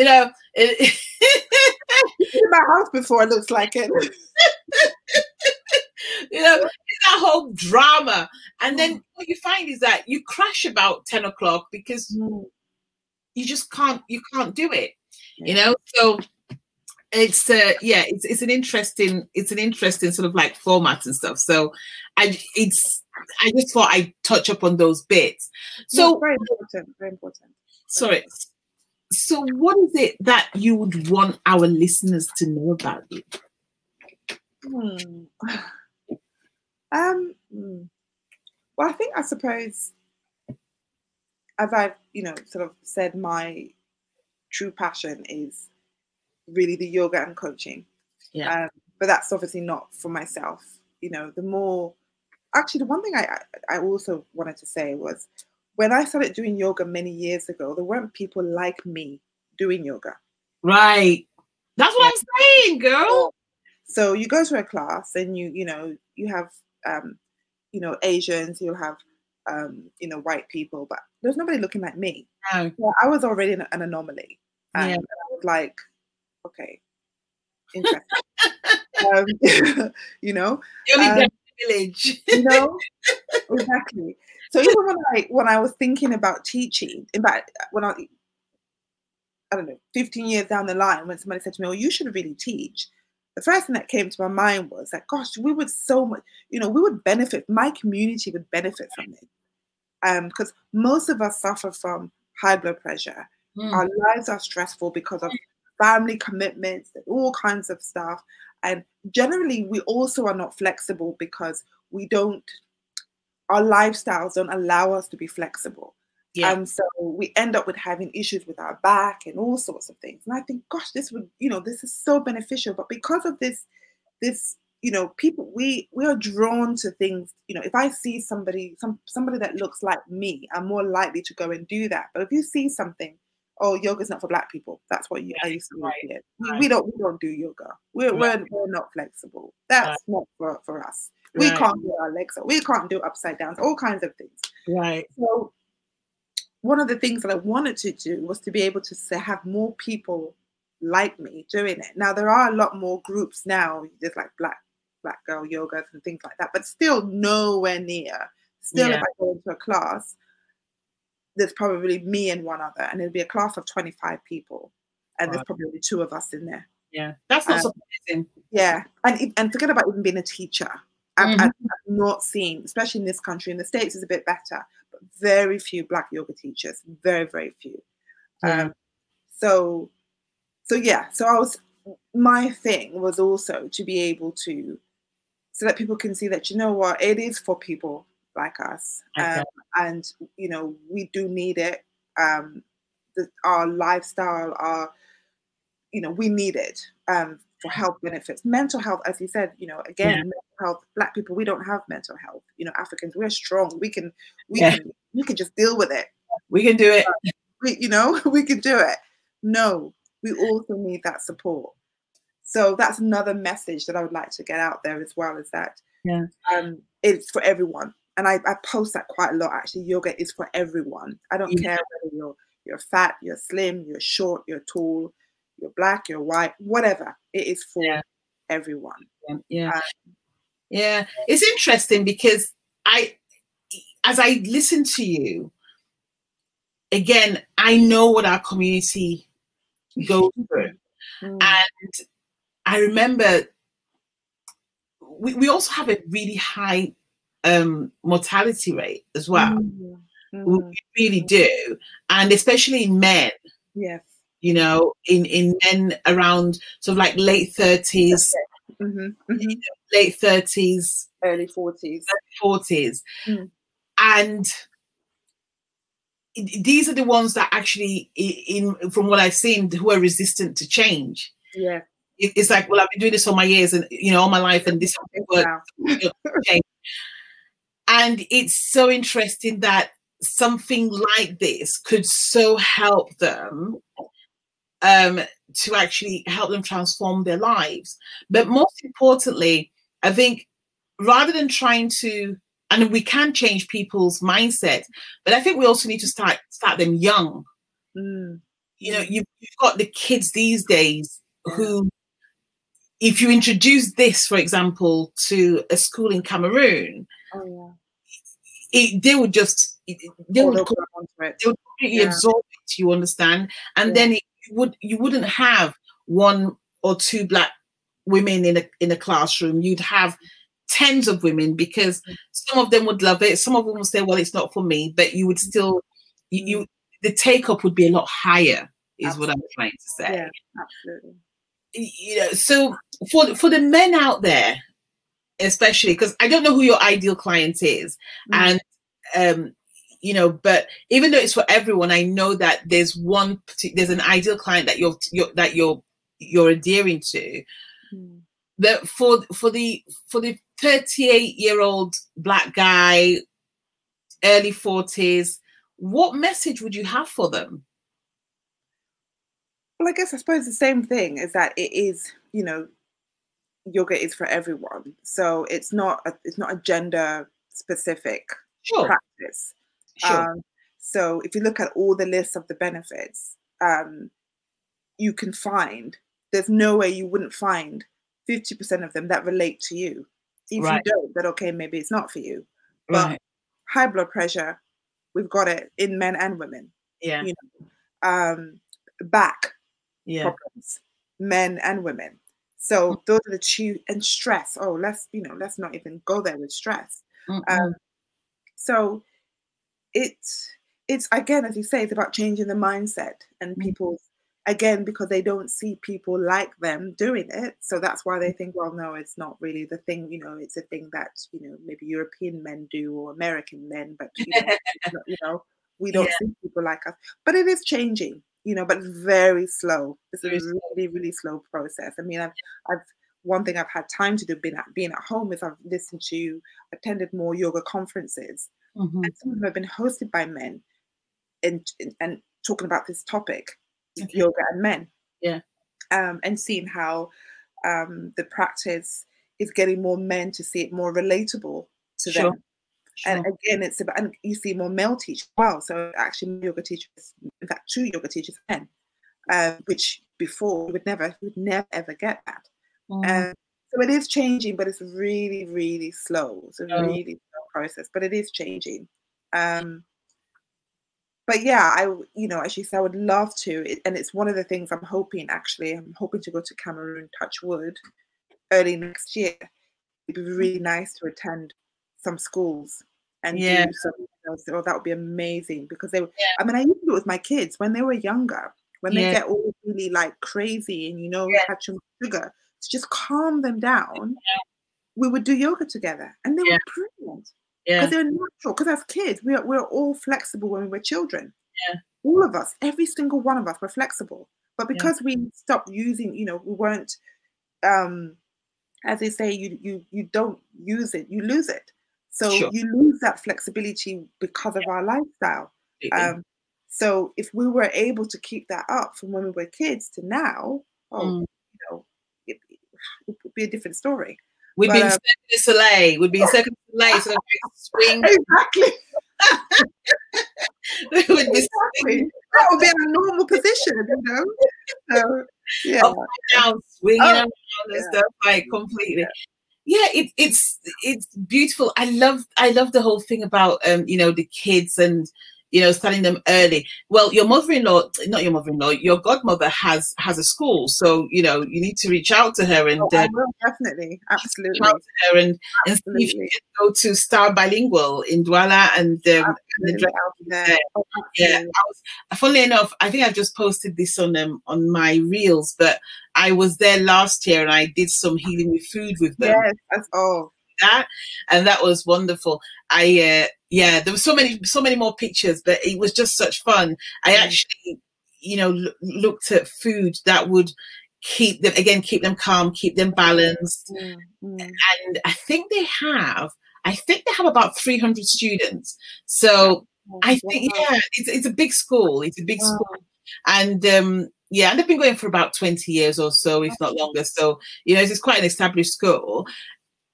S1: know, it,
S2: in my house before it looks like it.
S1: you know, it's that whole drama. And then mm. what you find is that you crash about 10 o'clock because mm. you just can't you can't do it. You know, so it's uh yeah, it's it's an interesting it's an interesting sort of like format and stuff. So I it's I just thought I'd touch up on those bits. So
S2: very important, very important.
S1: Sorry. So what is it that you would want our listeners to know about you?
S2: Hmm. Um, hmm. well, I think I suppose, as I've you know sort of said, my true passion is really the yoga and coaching.
S1: Yeah.
S2: Um, but that's obviously not for myself. You know, the more actually the one thing I I also wanted to say was when I started doing yoga many years ago, there weren't people like me doing yoga.
S1: Right. That's what I'm saying, girl.
S2: So you go to a class and you, you know, you have um, you know, Asians, you'll have, um, you know, white people, but there's nobody looking like me.
S1: No.
S2: So I was already an, an anomaly. And yeah. I was like, okay, interesting. um, you know,
S1: um, village.
S2: you know, exactly. So even when I when I was thinking about teaching, in fact, when I I don't know, 15 years down the line, when somebody said to me, "Oh, you should really teach," the first thing that came to my mind was that, gosh, we would so much, you know, we would benefit, my community would benefit from. Um, because most of us suffer from high blood pressure. Mm. Our lives are stressful because of family commitments and all kinds of stuff. And generally, we also are not flexible because we don't, our lifestyles don't allow us to be flexible. Yeah. And so we end up with having issues with our back and all sorts of things. And I think, gosh, this would, you know, this is so beneficial. But because of this, this, you know, people we we are drawn to things. You know, if I see somebody, some somebody that looks like me, I'm more likely to go and do that. But if you see something, oh, yoga's not for black people. That's what you, I used to right. hear. We, we, don't we don't do yoga. We're right. we're, we're not flexible. That's right. not for, for us. We can't do our legs. We can't do upside downs. All kinds of things.
S1: Right.
S2: So one of the things that I wanted to do was to be able to say, have more people like me doing it. Now there are a lot more groups now, just like black black girl yogas and things like that, but still nowhere near. Still, yeah. if I go into a class, there's probably me and one other, and it'll be a class of 25 people, and wow. there's probably two of us in there.
S1: Yeah, that's not um, surprising.
S2: Yeah, and and forget about even being a teacher. I've, mm-hmm. I've, not seen, especially in this country. In the states, is a bit better, very few black yoga teachers very very few yeah. um, so so yeah so i was my thing was also to be able to so that people can see that you know what it is for people like us okay. um, and you know we do need it um the, our lifestyle our you know we need it um health benefits mental health as you said you know again yeah health black people we don't have mental health you know africans we're strong we can we yeah. can we can just deal with it
S1: we can do it
S2: we, you know we can do it no we also need that support so that's another message that i would like to get out there as well is that
S1: Yeah.
S2: Um, it's for everyone. And I, I post that quite a lot actually. Yoga is for everyone. I don't
S1: Yeah.
S2: care whether you're you're fat, you're slim, you're short, you're tall, you're black, you're white, whatever. It is for
S1: Yeah.
S2: everyone.
S1: Yeah, yeah.
S2: Um,
S1: Yeah. It's interesting because I, as I listen to you, again, I know what our community goes through.
S2: Mm.
S1: And I remember we, we also have a really high um, mortality rate as well.
S2: Mm.
S1: We
S2: Mm.
S1: really do. And especially in men,
S2: Yes.
S1: You know, in, in men around sort of like late 30s,
S2: hmm hmm
S1: late 30s,
S2: Early 40s.
S1: 40s.
S2: Mm.
S1: And these are the ones that actually, in from what I've seen, who are resistant to change.
S2: Yeah.
S1: It's like, well, I've been doing this all my years and you know all my life, and this.
S2: Now.
S1: And it's so interesting that something like this could so help them um, to actually help them transform their lives. But most importantly, I think rather than trying to, and we can change people's mindset, but I think we also need to start start them young.
S2: Mm.
S1: You know, you've, you've got the kids these days who, if you introduce this, for example, to a school in Cameroon,
S2: Oh,
S1: it, they would just it- they would
S2: They'll
S1: co-
S2: grab onto it.
S1: they would completely
S2: Yeah.
S1: absorb it. You understand, and
S2: Yeah.
S1: then it would you wouldn't have one or two black women in a in a classroom. You'd have tens of women because
S2: Mm.
S1: some of them would love it. Some of them would say, "Well, it's not for me," but you would still you, you the take up would be a lot higher. Is what I'm trying to say.
S2: Yeah, absolutely.
S1: you know so for for the men out there especially because i don't know who your ideal client is
S2: Mm.
S1: and um you know but even though it's for everyone i know that there's one there's an ideal client that you're, you're that you're you're adhering to
S2: Mm.
S1: that for for the for the 38 year old black guy early 40s what message would you have for them
S2: Well, I guess I suppose the same thing is that it is, you know, yoga is for everyone. So it's not a, it's not a gender specific
S1: sure
S2: practice.
S1: Sure
S2: Um, so if you look at all the lists of the benefits, um, you can find there's no way you wouldn't find 50% of them that relate to you. If
S1: Right.
S2: you don't, then okay, maybe it's not for you. But
S1: right
S2: high blood pressure, we've got it in men and women.
S1: yeah
S2: you know, Um, back
S1: yeah
S2: problems, men and women. So those are the two and stress. Oh, let's you know, let's not even go there with stress.
S1: Mm-mm.
S2: Um, so it's it's again, as you say, it's about changing the mindset and
S1: Mhm.
S2: people again because they don't see people like them doing it. So that's why they think, well, no, it's not really the thing. You know, it's a thing that you know maybe European men do or American men, but you know, you know we don't
S1: Yeah.
S2: see people like us. But it is changing, you know, but very slow. It's a really, really slow process. I mean, I've, I've one thing I've had time to do being at being at home is I've listened to, attended more yoga conferences,
S1: Mhm.
S2: and some of them have been hosted by men, and and, talking about this topic,
S1: Okay.
S2: yoga and men.
S1: Yeah.
S2: Um, and seeing how um, the practice is getting more men to see it more relatable to
S1: Sure.
S2: them. And again, it's about, and you see more male teachers. well. So actually, yoga teachers, in fact, two yoga teachers men, uh, which before would never, would never ever get that.
S1: Mhm.
S2: Um, so it is changing, but it's really, really slow. It's a
S1: Oh.
S2: really process, but it is changing. Um, but yeah, I, you know, as you said, I would love to, it, and it's one of the things I'm hoping. Actually, I'm hoping to go to Cameroon, touch wood, early next year. It'd be really nice to attend some schools and
S1: Yeah.
S2: do some. You know, so that would be amazing because they. were-
S1: Yeah.
S2: I mean, I used to do it with my kids when they were younger. When they get all really like crazy and you know
S1: Yeah.
S2: much sugar, to just calm them down. We would do yoga together, and they
S1: Yeah.
S2: were brilliant
S1: yeah.
S2: because they're natural. Because as kids, we are we're all flexible when we were children.
S1: Yeah.
S2: All of us, every single one of us, were flexible. But
S1: Yeah.
S2: because we stopped using, you know, we weren't, um, as they say, you you you don't use it, you lose it. So
S1: Sure.
S2: you lose that flexibility because of our lifestyle. Um, so if we were able to keep that up from when we were kids to now, oh,
S1: Mm.
S2: you know, it, it would be a different story.
S1: We'd be in Cirque du Soleil. We'd be in Cirque du Soleil, of swing.
S2: Exactly.
S1: we would be
S2: Exactly. That would be in a normal position, you know. So yeah.
S1: up and down, swinging
S2: Oh,
S1: around and
S2: yeah.
S1: stuff like completely. Yeah, it, it's it's beautiful. I love I love the whole thing about um you know the kids and you know starting them early. Well, your mother-in-law, not your mother-in-law, your godmother has has a school, so you know you need to reach out to her and
S2: Oh,
S1: uh,
S2: definitely, absolutely,
S1: reach out to her and, and see if you can go to Star Bilingual in Douala and um, and the
S2: absolutely. I'll be there.
S1: there.
S2: Oh,
S1: yeah,
S2: absolutely.
S1: I was. Funnily enough, I think I've just posted this on um, on my reels, but I was there last year and I did some healing with food with them.
S2: Yes, that's all.
S1: That and that was wonderful. I uh, yeah, there were so many so many more pictures, but it was just such fun. I
S2: Mm.
S1: actually, you know, l- looked at food that would keep them again, keep them calm, keep them balanced,
S2: Mm, mm.
S1: and I think they have. I think they have about 300 students. So I think yeah, it's it's a big school. It's a big school, and um, yeah, and they've been going for about twenty years or so, if not longer. So you know, it's quite an established school.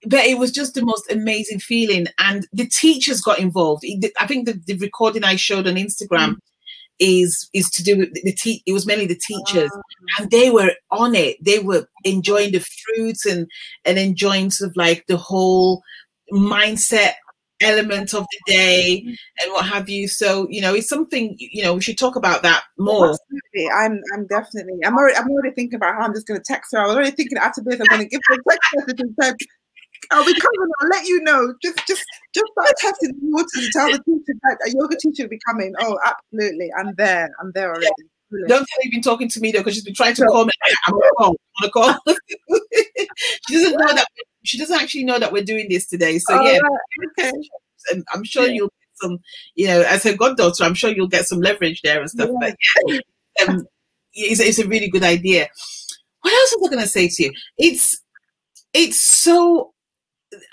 S1: But it was just the most amazing feeling, and the teachers got involved. I think the, the recording I showed on Instagram mm. is is to do with the te- It was mainly the teachers,
S2: Wow.
S1: and they were on it. They were enjoying the fruits and and enjoying sort of like the whole mindset element of the day mm-hmm. and what have you. So you know, it's something you know we should talk about that more.
S2: Absolutely. I'm I'm definitely I'm already I'm already thinking about how I'm just gonna text her. I was already thinking after this I'm gonna give her a text message and say, I'll be coming, I'll let you know. Just just just start testing the waters and tell the teacher that a yoga teacher will be coming. Oh, absolutely. I'm there. I'm there already. Brilliant.
S1: Don't tell you've been talking to me though, because she's been trying to call me. I'm on a call. On a call. she doesn't know that. She doesn't actually know that we're doing this today. So
S2: All
S1: yeah,
S2: okay.
S1: and I'm sure
S2: Yeah.
S1: you'll get some. You know, as her goddaughter, I'm sure you'll get some leverage there and stuff. But yeah, um, it's, it's a really good idea. What else was I going to say to you? It's it's so.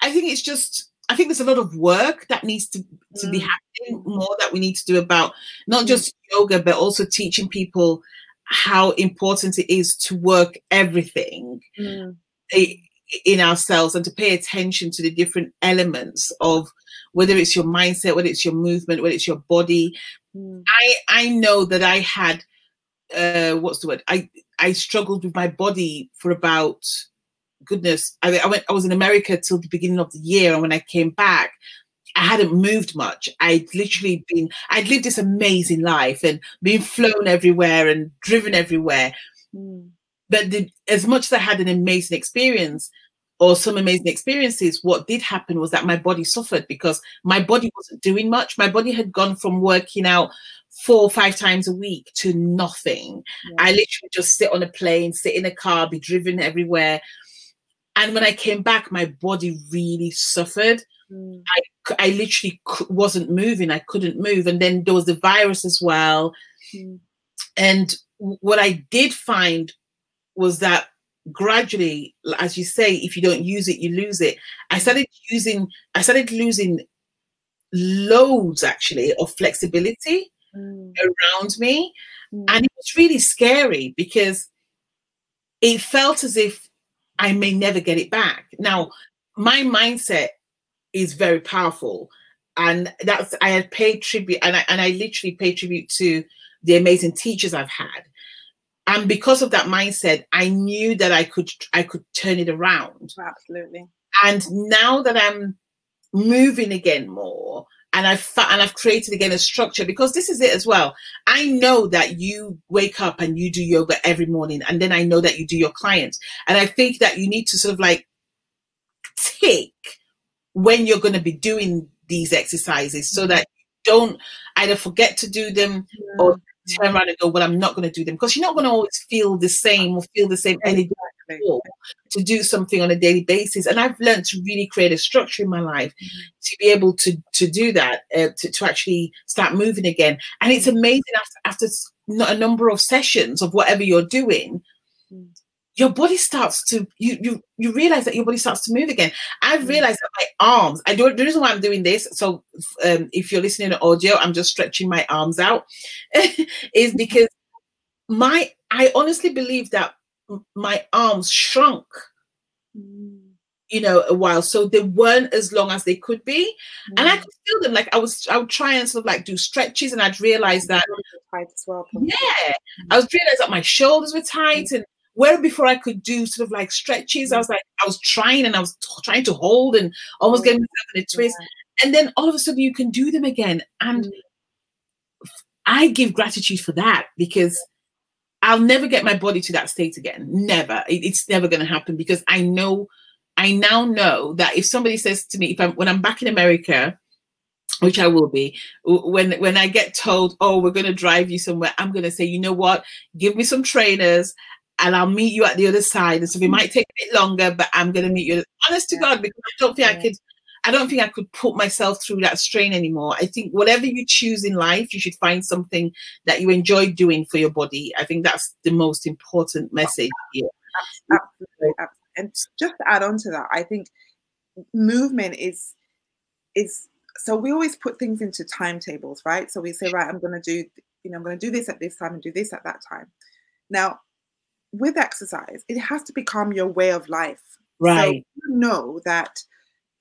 S1: I think it's just. I think there's a lot of work that needs to to be
S2: Mm.
S1: happening more that we need to do about not
S2: Mm.
S1: just yoga but also teaching people how important it is to work everything
S2: Mm,
S1: in ourselves and to pay attention to the different elements of whether it's your mindset whether it's your movement whether it's your body
S2: mm,
S1: i i know that i had uh what's the word i i struggled with my body for about goodness i, I went i was in america till the beginning of the year and when i came back I hadn't moved much. I'd literally been, I'd lived this amazing life and been flown everywhere and driven everywhere.
S2: mm,
S1: But the, as much as I had an amazing experience or some amazing experiences, what did happen was that my body suffered because my body wasn't doing much. My body had gone from working out four or five times a week to nothing.
S2: Yeah.
S1: I literally just sit on a plane, sit in a car, be driven everywhere. And when I came back, my body really suffered.
S2: mm,
S1: c- I literally wasn't moving. I couldn't move. And then there was the virus as well.
S2: mm,
S1: And what I did find was that gradually, as you say, if you don't use it, you lose it. I started using, I started losing loads actually of flexibility
S2: mm,
S1: around me.
S2: mm.
S1: And it was really scary because it felt as if I may never get it back. Now, my mindset is very powerful. And that's I had paid tribute and I and I literally paid tribute to the amazing teachers I've had. And because of that mindset, I knew that I could I could turn it around.
S2: Absolutely.
S1: And now that I'm moving again more, and I've and I've created again a structure because this is it as well. I know that you wake up and you do yoga every morning, and then I know that you do your clients, and I think that you need to sort of like tick when you're going to be doing these exercises so mm. that you don't either forget to do them or turn around and go, well, I'm not going to do them because you're not going to always feel the same or feel the same energy to do something on a daily basis. And I've learned to really create a structure in my life
S2: Mhm.
S1: to be able to to do that, uh, to, to actually start moving again. And it's amazing after, after a number of sessions of whatever you're doing. Your body starts to you you you realize that your body starts to move again. I've
S2: Mm.
S1: realized that my arms. I don't. The reason why I'm doing this. So um, if you're listening to audio, I'm just stretching my arms out. is because my I honestly believe that my arms shrunk you know, a while. So they weren't as long as they could be. Mm. And I mm. could feel them. Like I was, I would try and sort of like do stretches and I'd realize that.
S2: Tight as well.
S1: Yeah. I was realizing that my shoulders were tight mm. and where before I could do sort of like stretches, I was like, I was trying and I was t- trying to hold and almost getting myself in a twist. And then all of a sudden you can do them again. And mm. I give gratitude for that because I'll never get my body to that state again. Never. It, it's never going to happen because I know, I now know that if somebody says to me, if I'm when I'm back in America, which I will be, when when I get told, oh, we're going to drive you somewhere, I'm going to say, you know what, give me some trainers. And I'll meet you at the other side. And so it mm. might take a bit longer, but I'm going to meet you. Honest to God, because I don't think I could I don't think I could put myself through that strain anymore. I think whatever you choose in life, you should find something that you enjoy doing for your body. I think that's the most important message here.
S2: Absolutely. And just to add on to that, I think movement is is so we always put things into timetables, right? So we say, right, I'm going to do, you know, I'm going to do this at this time and do this at that time. Now, with exercise, it has to become your way of life.
S1: Right.
S2: So you know that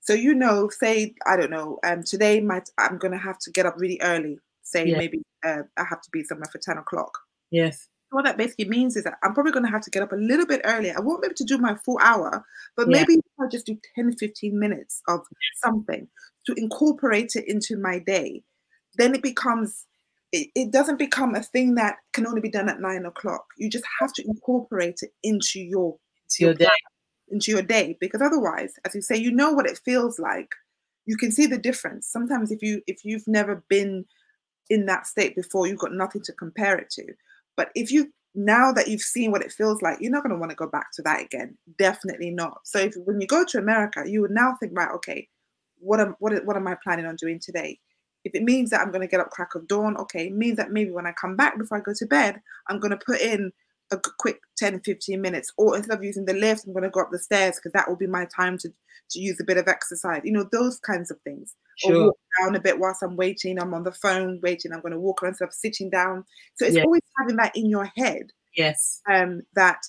S2: so you know, say I don't know, um, today might I'm gonna have to get up really early. Say yeah. maybe uh, I have to be somewhere for ten o'clock.
S1: Yes.
S2: What that basically means is that I'm probably going to have to get up a little bit earlier. I won't be able to do my full hour, but yeah. maybe I'll just do 10, 15 minutes of something to incorporate it into my day. Then it becomes, it, it doesn't become a thing that can only be done at nine o'clock. You just have to incorporate it into your,
S1: into your day.
S2: into your day because otherwise as you say you know what it feels like. You can see the difference. Sometimes if you if you've never been in that state before you've got nothing to compare it to. But if you now that you've seen what it feels like you're not going to want to go back to that again. Definitely not. So if when you go to america you would now think right okay what am what, what am i planning on doing today if it means that i'm going to get up crack of dawn okay it means that maybe when i come back before i go to bed i'm going to put in a quick 10 15 minutes or instead of using the lift i'm going to go up the stairs because that will be my time to to use a bit of exercise you know those kinds of things.
S1: Sure.
S2: or walk down a bit whilst i'm waiting i'm on the phone waiting i'm going to walk around instead of sitting down. So it's always having that in your head
S1: yes.
S2: um that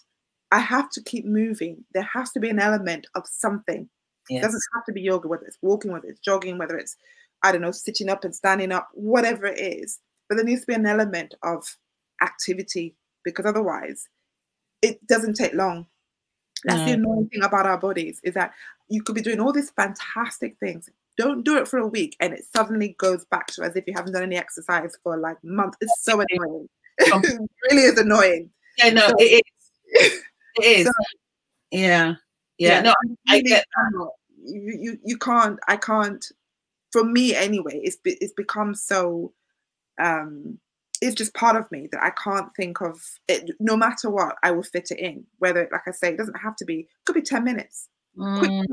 S2: i have to keep moving. There has to be an element of something. Yes. it doesn't have to be yoga whether it's walking whether it's jogging whether it's i don't know sitting up and standing up whatever it is but there needs to be an element of activity because otherwise it doesn't take long. That's the annoying thing about our bodies is that you could be doing all these fantastic things. Don't do it for a week and it suddenly goes back to as if you haven't done any exercise for like months. It's so annoying. it really is annoying.
S1: Yeah, no, so, it is. It is. So, yeah. yeah. Yeah. No, I, get that.
S2: You, you you can't I can't for me anyway, it's it's become so um is just part of me that I can't think of it. No matter what, I will fit it in. Whether, like I say, it doesn't have to be. Could be ten minutes. Mm.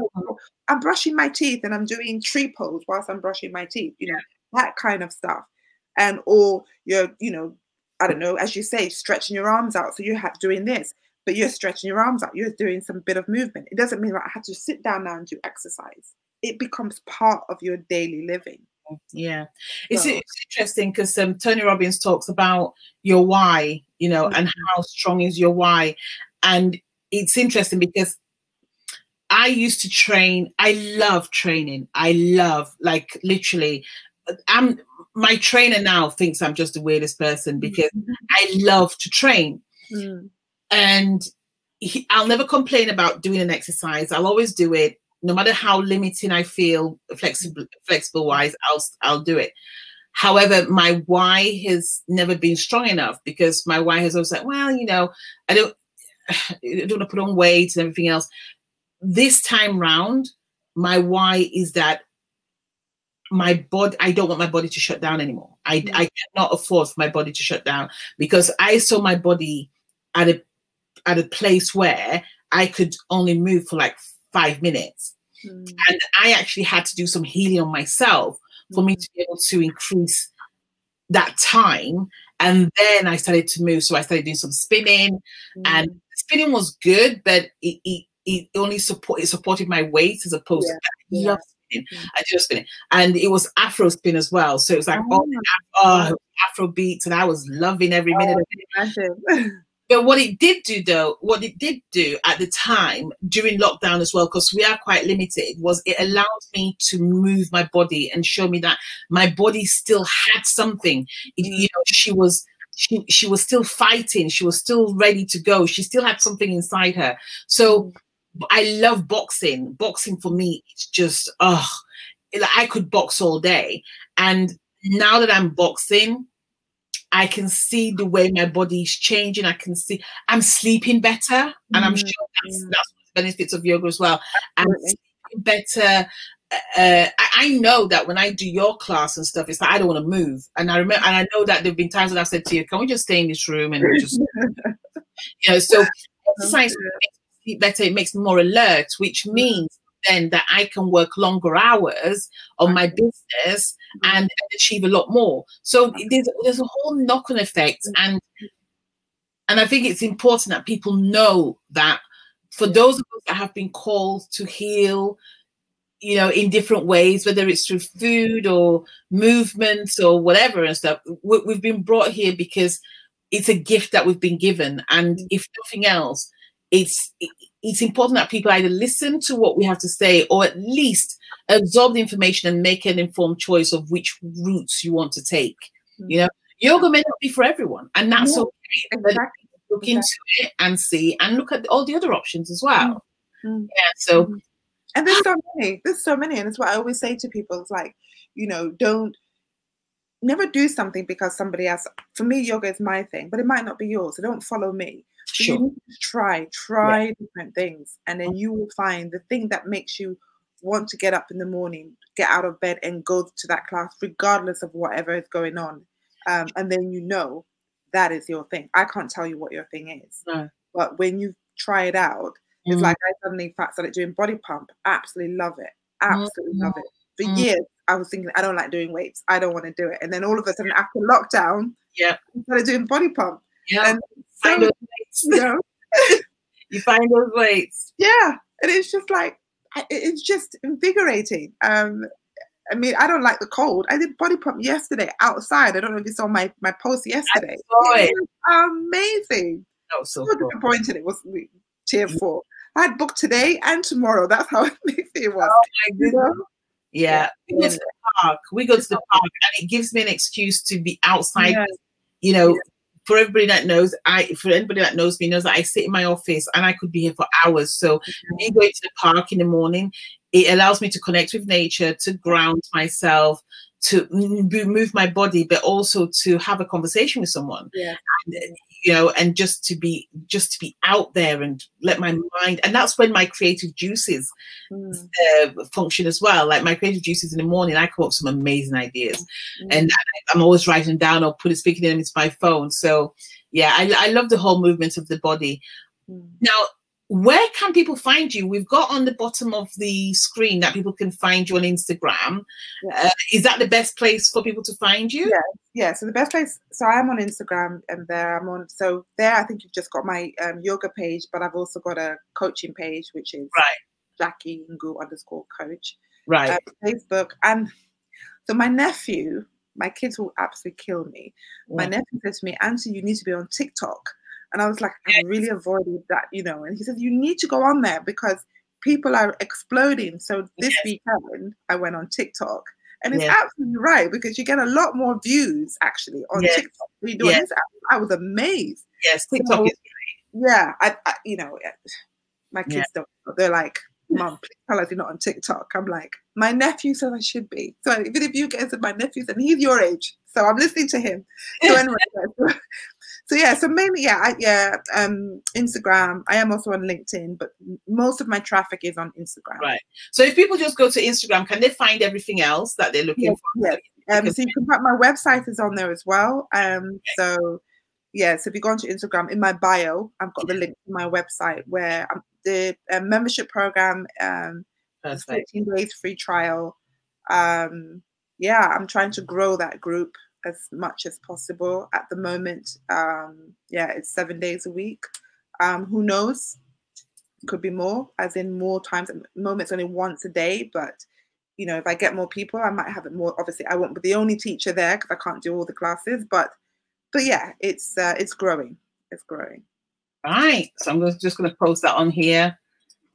S2: I'm brushing my teeth and I'm doing tree pose whilst I'm brushing my teeth. You know that kind of stuff. And or you're, you know, I don't know, as you say, stretching your arms out. So you're doing this, but you're stretching your arms out. You're doing some bit of movement. It doesn't mean that I have to sit down now and do exercise. It becomes part of your daily living.
S1: Yeah, it's, so. it's interesting because um, Tony Robbins talks about your why, you know, mm-hmm. and how strong is your why. And it's interesting because I used to train, I love training. I love, like, literally, I'm my trainer now thinks I'm just the weirdest person because mm-hmm. I love to train. Mm. And he, I'll never complain about doing an exercise. I'll always do it no matter how limiting I feel flexible flexible wise, I'll I'll do it. However, my why has never been strong enough because my why has always said, well, you know, I don't I don't want to put on weight and everything else. This time round, my why is that my body i don't want my body to shut down anymore i mm-hmm. i cannot afford for my body to shut down because i saw my body at a at a place where i could only move for like five minutes. Mm. And I actually had to do some healing on myself for me hmm. to be able to increase that time. And then I started to move. So I started doing some spinning, mm. and spinning was good, but it, it, it only support it supported my weight as opposed yeah. to I love spinning. Mm. I just spinning, and it was Afro spin as well. So it was like oh, oh Afro beats, and I was loving every minute oh, of it. But what it did do, though, what it did do at the time during lockdown as well, because we are quite limited, was it allowed me to move my body and show me that my body still had something. It, you know, she was she she was still fighting. She was still ready to go. She still had something inside her. So I love boxing. Boxing for me, it's just oh, I could box all day. And now that I'm boxing, I can see the way my body is changing. I can see I'm sleeping better, and mm-hmm. I'm sure that's, that's the benefits of yoga as well. I'm sleeping better. Uh, I, I, know that when I do your class and stuff, it's like I don't want to move. And I remember, and I know that there've been times that I've said to you, "Can we just stay in this room and just, you know?" So exercise makes better. It makes me more alert, which mm. means then that I can work longer hours on my business and, achieve a lot more. So there's there's a whole knock-on effect, mm-hmm. and and I think it's important that people know that for those of us that have been called to heal, you know, in different ways, whether it's through food or movement or whatever and stuff, we've been brought here because it's a gift that we've been given, and mm. if nothing else, it's it's important that people either listen to what we have to say or at least absorb the information and make an informed choice of which routes you want to take. Mm-hmm. You know, yoga may not be for everyone, and that's yeah, okay. Exactly. Look into it and see, and look at all the other options as well. Mm-hmm. Yeah. So,
S2: mm-hmm. and there's so many. There's so many, and it's what I always say to people. It's like, you know, don't never do something because somebody else. For me, yoga is my thing, but it might not be yours. So don't follow me. Sure. You need to try, try yeah. different things, and then you will find the thing that makes you want to get up in the morning, get out of bed, and go to that class, regardless of whatever is going on. Um, and then you know that is your thing. I can't tell you what your thing is, no. but when you try it out, it's like I suddenly started doing body pump. Absolutely love it. Absolutely mm-hmm. love it. For mm-hmm. years, I was thinking I don't like doing weights. I don't want to do it. And then all of a sudden, after lockdown,
S1: yeah,
S2: I started doing body pump.
S1: Yeah, and so, you, know, you find those weights.
S2: Yeah, and it's just like it's just invigorating. Um, I mean, I don't like the cold. I did body pump yesterday outside. I don't know if you saw my my post yesterday.
S1: it.
S2: it amazing.
S1: That was so, cool.
S2: disappointed. It was tier four. I had booked today and tomorrow. That's how amazing it was.
S1: Oh my goodness. Yeah. yeah. We go to the park. We go to the park and it gives me an excuse to be outside, yeah. you know, for everybody that knows, I for anybody that knows me knows that I sit in my office and I could be here for hours. So mm-hmm. me going to the park in the morning, it allows me to connect with nature, to ground myself, to move my body, but also to have a conversation with someone.
S2: Yeah.
S1: And, you know, and just to be just to be out there and let my mind, and that's when my creative juices mm. uh, function as well. Like my creative juices in the morning, I come up with some amazing ideas, mm. and I, am always writing down or putting speaking them into my phone. So yeah, I, I love the whole movement of the body. Mm. Now, where can people find you? We've got on the bottom of the screen that people can find you on Instagram. Yeah. Uh, is that the best place for people to find you?
S2: Yeah, yeah. So the best place. So I am on Instagram, and there I'm on. So there, I think you've just got my um, yoga page, but I've also got a coaching page, which is
S1: right.
S2: Jackie Ngu underscore coach.
S1: Right.
S2: Uh, Facebook and so my nephew, my kids will absolutely kill me. Yeah. My nephew said to me, "Auntie, you need to be on TikTok." And I was like, I really avoided that, you know. And he said, You need to go on there because people are exploding. So this yes. weekend, I went on TikTok. And it's yes. absolutely right because you get a lot more views actually on yes. TikTok. You doing yes. I was amazed.
S1: Yes, TikTok so, is
S2: great. Yeah, I, I, you know, eh, my kids don't. They're like, Mom, please tell us you're not on TikTok. I'm like, my nephew said I should be. So even if you guys are my nephews and he's your age, so I'm listening to him. So anyway, so yeah, so mainly yeah, I, yeah, um, Instagram. I am also on LinkedIn, but most of my traffic is on Instagram.
S1: Right. So if people just go to Instagram, can they find everything else that they're looking
S2: for? Yeah. Um, so you can my website is on there as well. Um, okay. so yeah, so if you go onto Instagram, in my bio, I've got the link to my website where I'm, the uh, membership program, um, 14 days free trial. Um, yeah, I'm trying to grow that group as much as possible at the moment. Um, yeah, it's seven days a week. Um, who knows? Could be more, as in more times. At the moment, it's only once a day, but you know, if I get more people, I might have it more. Obviously, I won't be the only teacher there because I can't do all the classes. But, but yeah, it's uh, it's growing. It's growing.
S1: Right. So I'm just going to post that on here.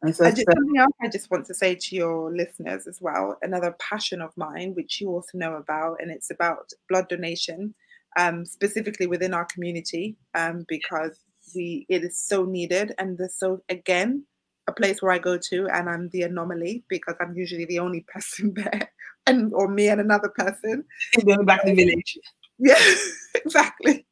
S2: So, just, something else I just want to say to your listeners as well. Another passion of mine, which you also know about, and it's about blood donation, um, specifically within our community, um, because we it is so needed, and there's so again a place where I go to, and I'm the anomaly because I'm usually the only person there, and or me and another person.
S1: Going back to the village.
S2: Yeah, exactly.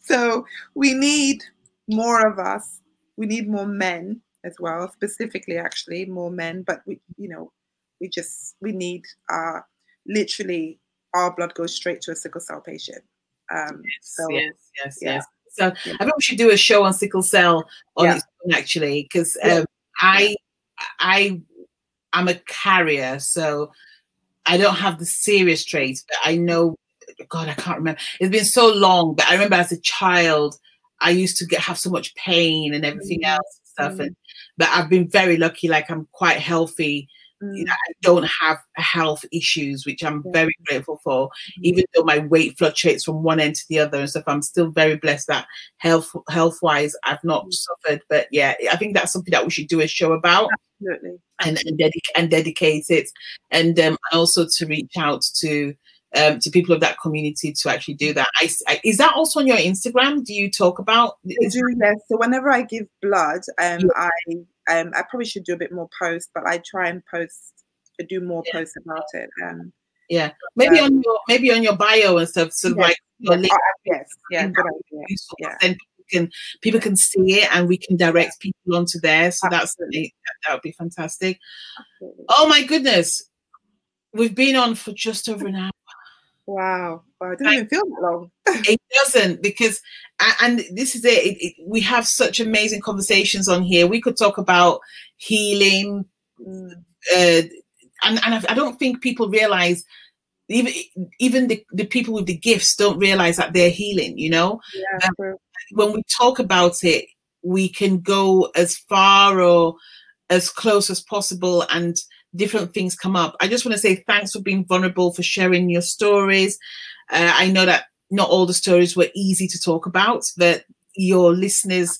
S2: So we need more of us. We need more men as well, specifically actually more men. But we, you know, we just we need uh literally our blood goes straight to a sickle cell patient. Um,
S1: yes, so, yes, yes, yeah. yes. So yeah. I think we should do a show on sickle cell on yeah. its own actually, because um, I I am a carrier, so I don't have the serious traits, but I know. God, I can't remember. It's been so long, but I remember as a child, I used to get have so much pain and everything mm-hmm. else and stuff. And but I've been very lucky. Like I'm quite healthy Mm. You know, I don't have health issues, which I'm very grateful for. Mm. Even though my weight fluctuates from one end to the other and stuff, I'm still very blessed that health health wise I've not mm. suffered. But yeah, I think that's something that we should do a show about.
S2: Absolutely.
S1: And and, dedic- and dedicate it, and um, also to reach out to um, to people of that community to actually do that. I, I, is that also on your Instagram? Do you talk about?
S2: I do, yes. So whenever I give blood, um, yeah. I um, I probably should do a bit more posts, but I try and post, do more yeah. posts about it. Um,
S1: yeah, maybe um, on your maybe on your bio and stuff. So yes,
S2: like yes, uh, yes, yeah, good idea.
S1: Yeah. Then people can people can see it and we can direct people onto there. So Absolutely. that's that would be fantastic. Absolutely. Oh my goodness, we've been on for just over an hour.
S2: Wow. wow. It doesn't even feel that long.
S1: it doesn't because, and this is it, it, it, We have such amazing conversations on here. We could talk about healing. Mm. Uh, and, and I don't think people realize even even the, the people with the gifts don't realize that they're healing you know
S2: yeah, um,
S1: when we talk about it we can go as far or as close as possible and different things come up. I just want to say thanks for being vulnerable, for sharing your stories. Uh, I know that not all the stories were easy to talk about, but your listeners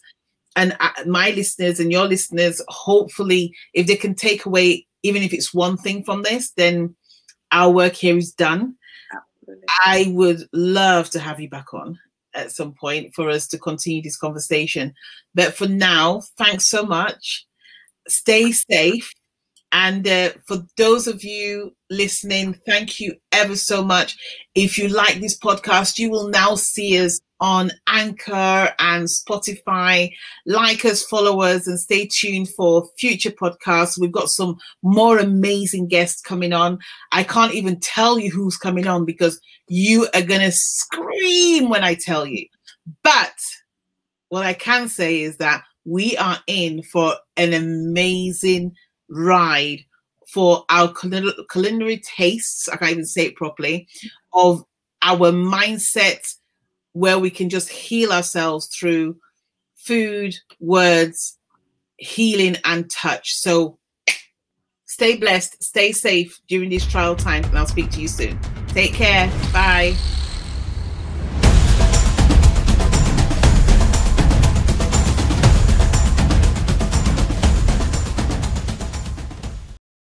S1: and uh, my listeners and your listeners, hopefully, if they can take away, even if it's one thing from this, then our work here is done. Absolutely. I would love to have you back on at some point for us to continue this conversation. But for now, thanks so much. Stay safe and uh, for those of you listening, thank you ever so much. If you like this podcast, you will now see us on Anchor and Spotify. Like us, follow us, and stay tuned for future podcasts. We've got some more amazing guests coming on. I can't even tell you who's coming on because you are going to scream when I tell you. But what I can say is that we are in for an amazing ride for our culinary tastes, I can't even say it properly, of our mindset where we can just heal ourselves through food, words, healing, and touch. So stay blessed, stay safe during these trial times, and I'll speak to you soon. Take care. Bye.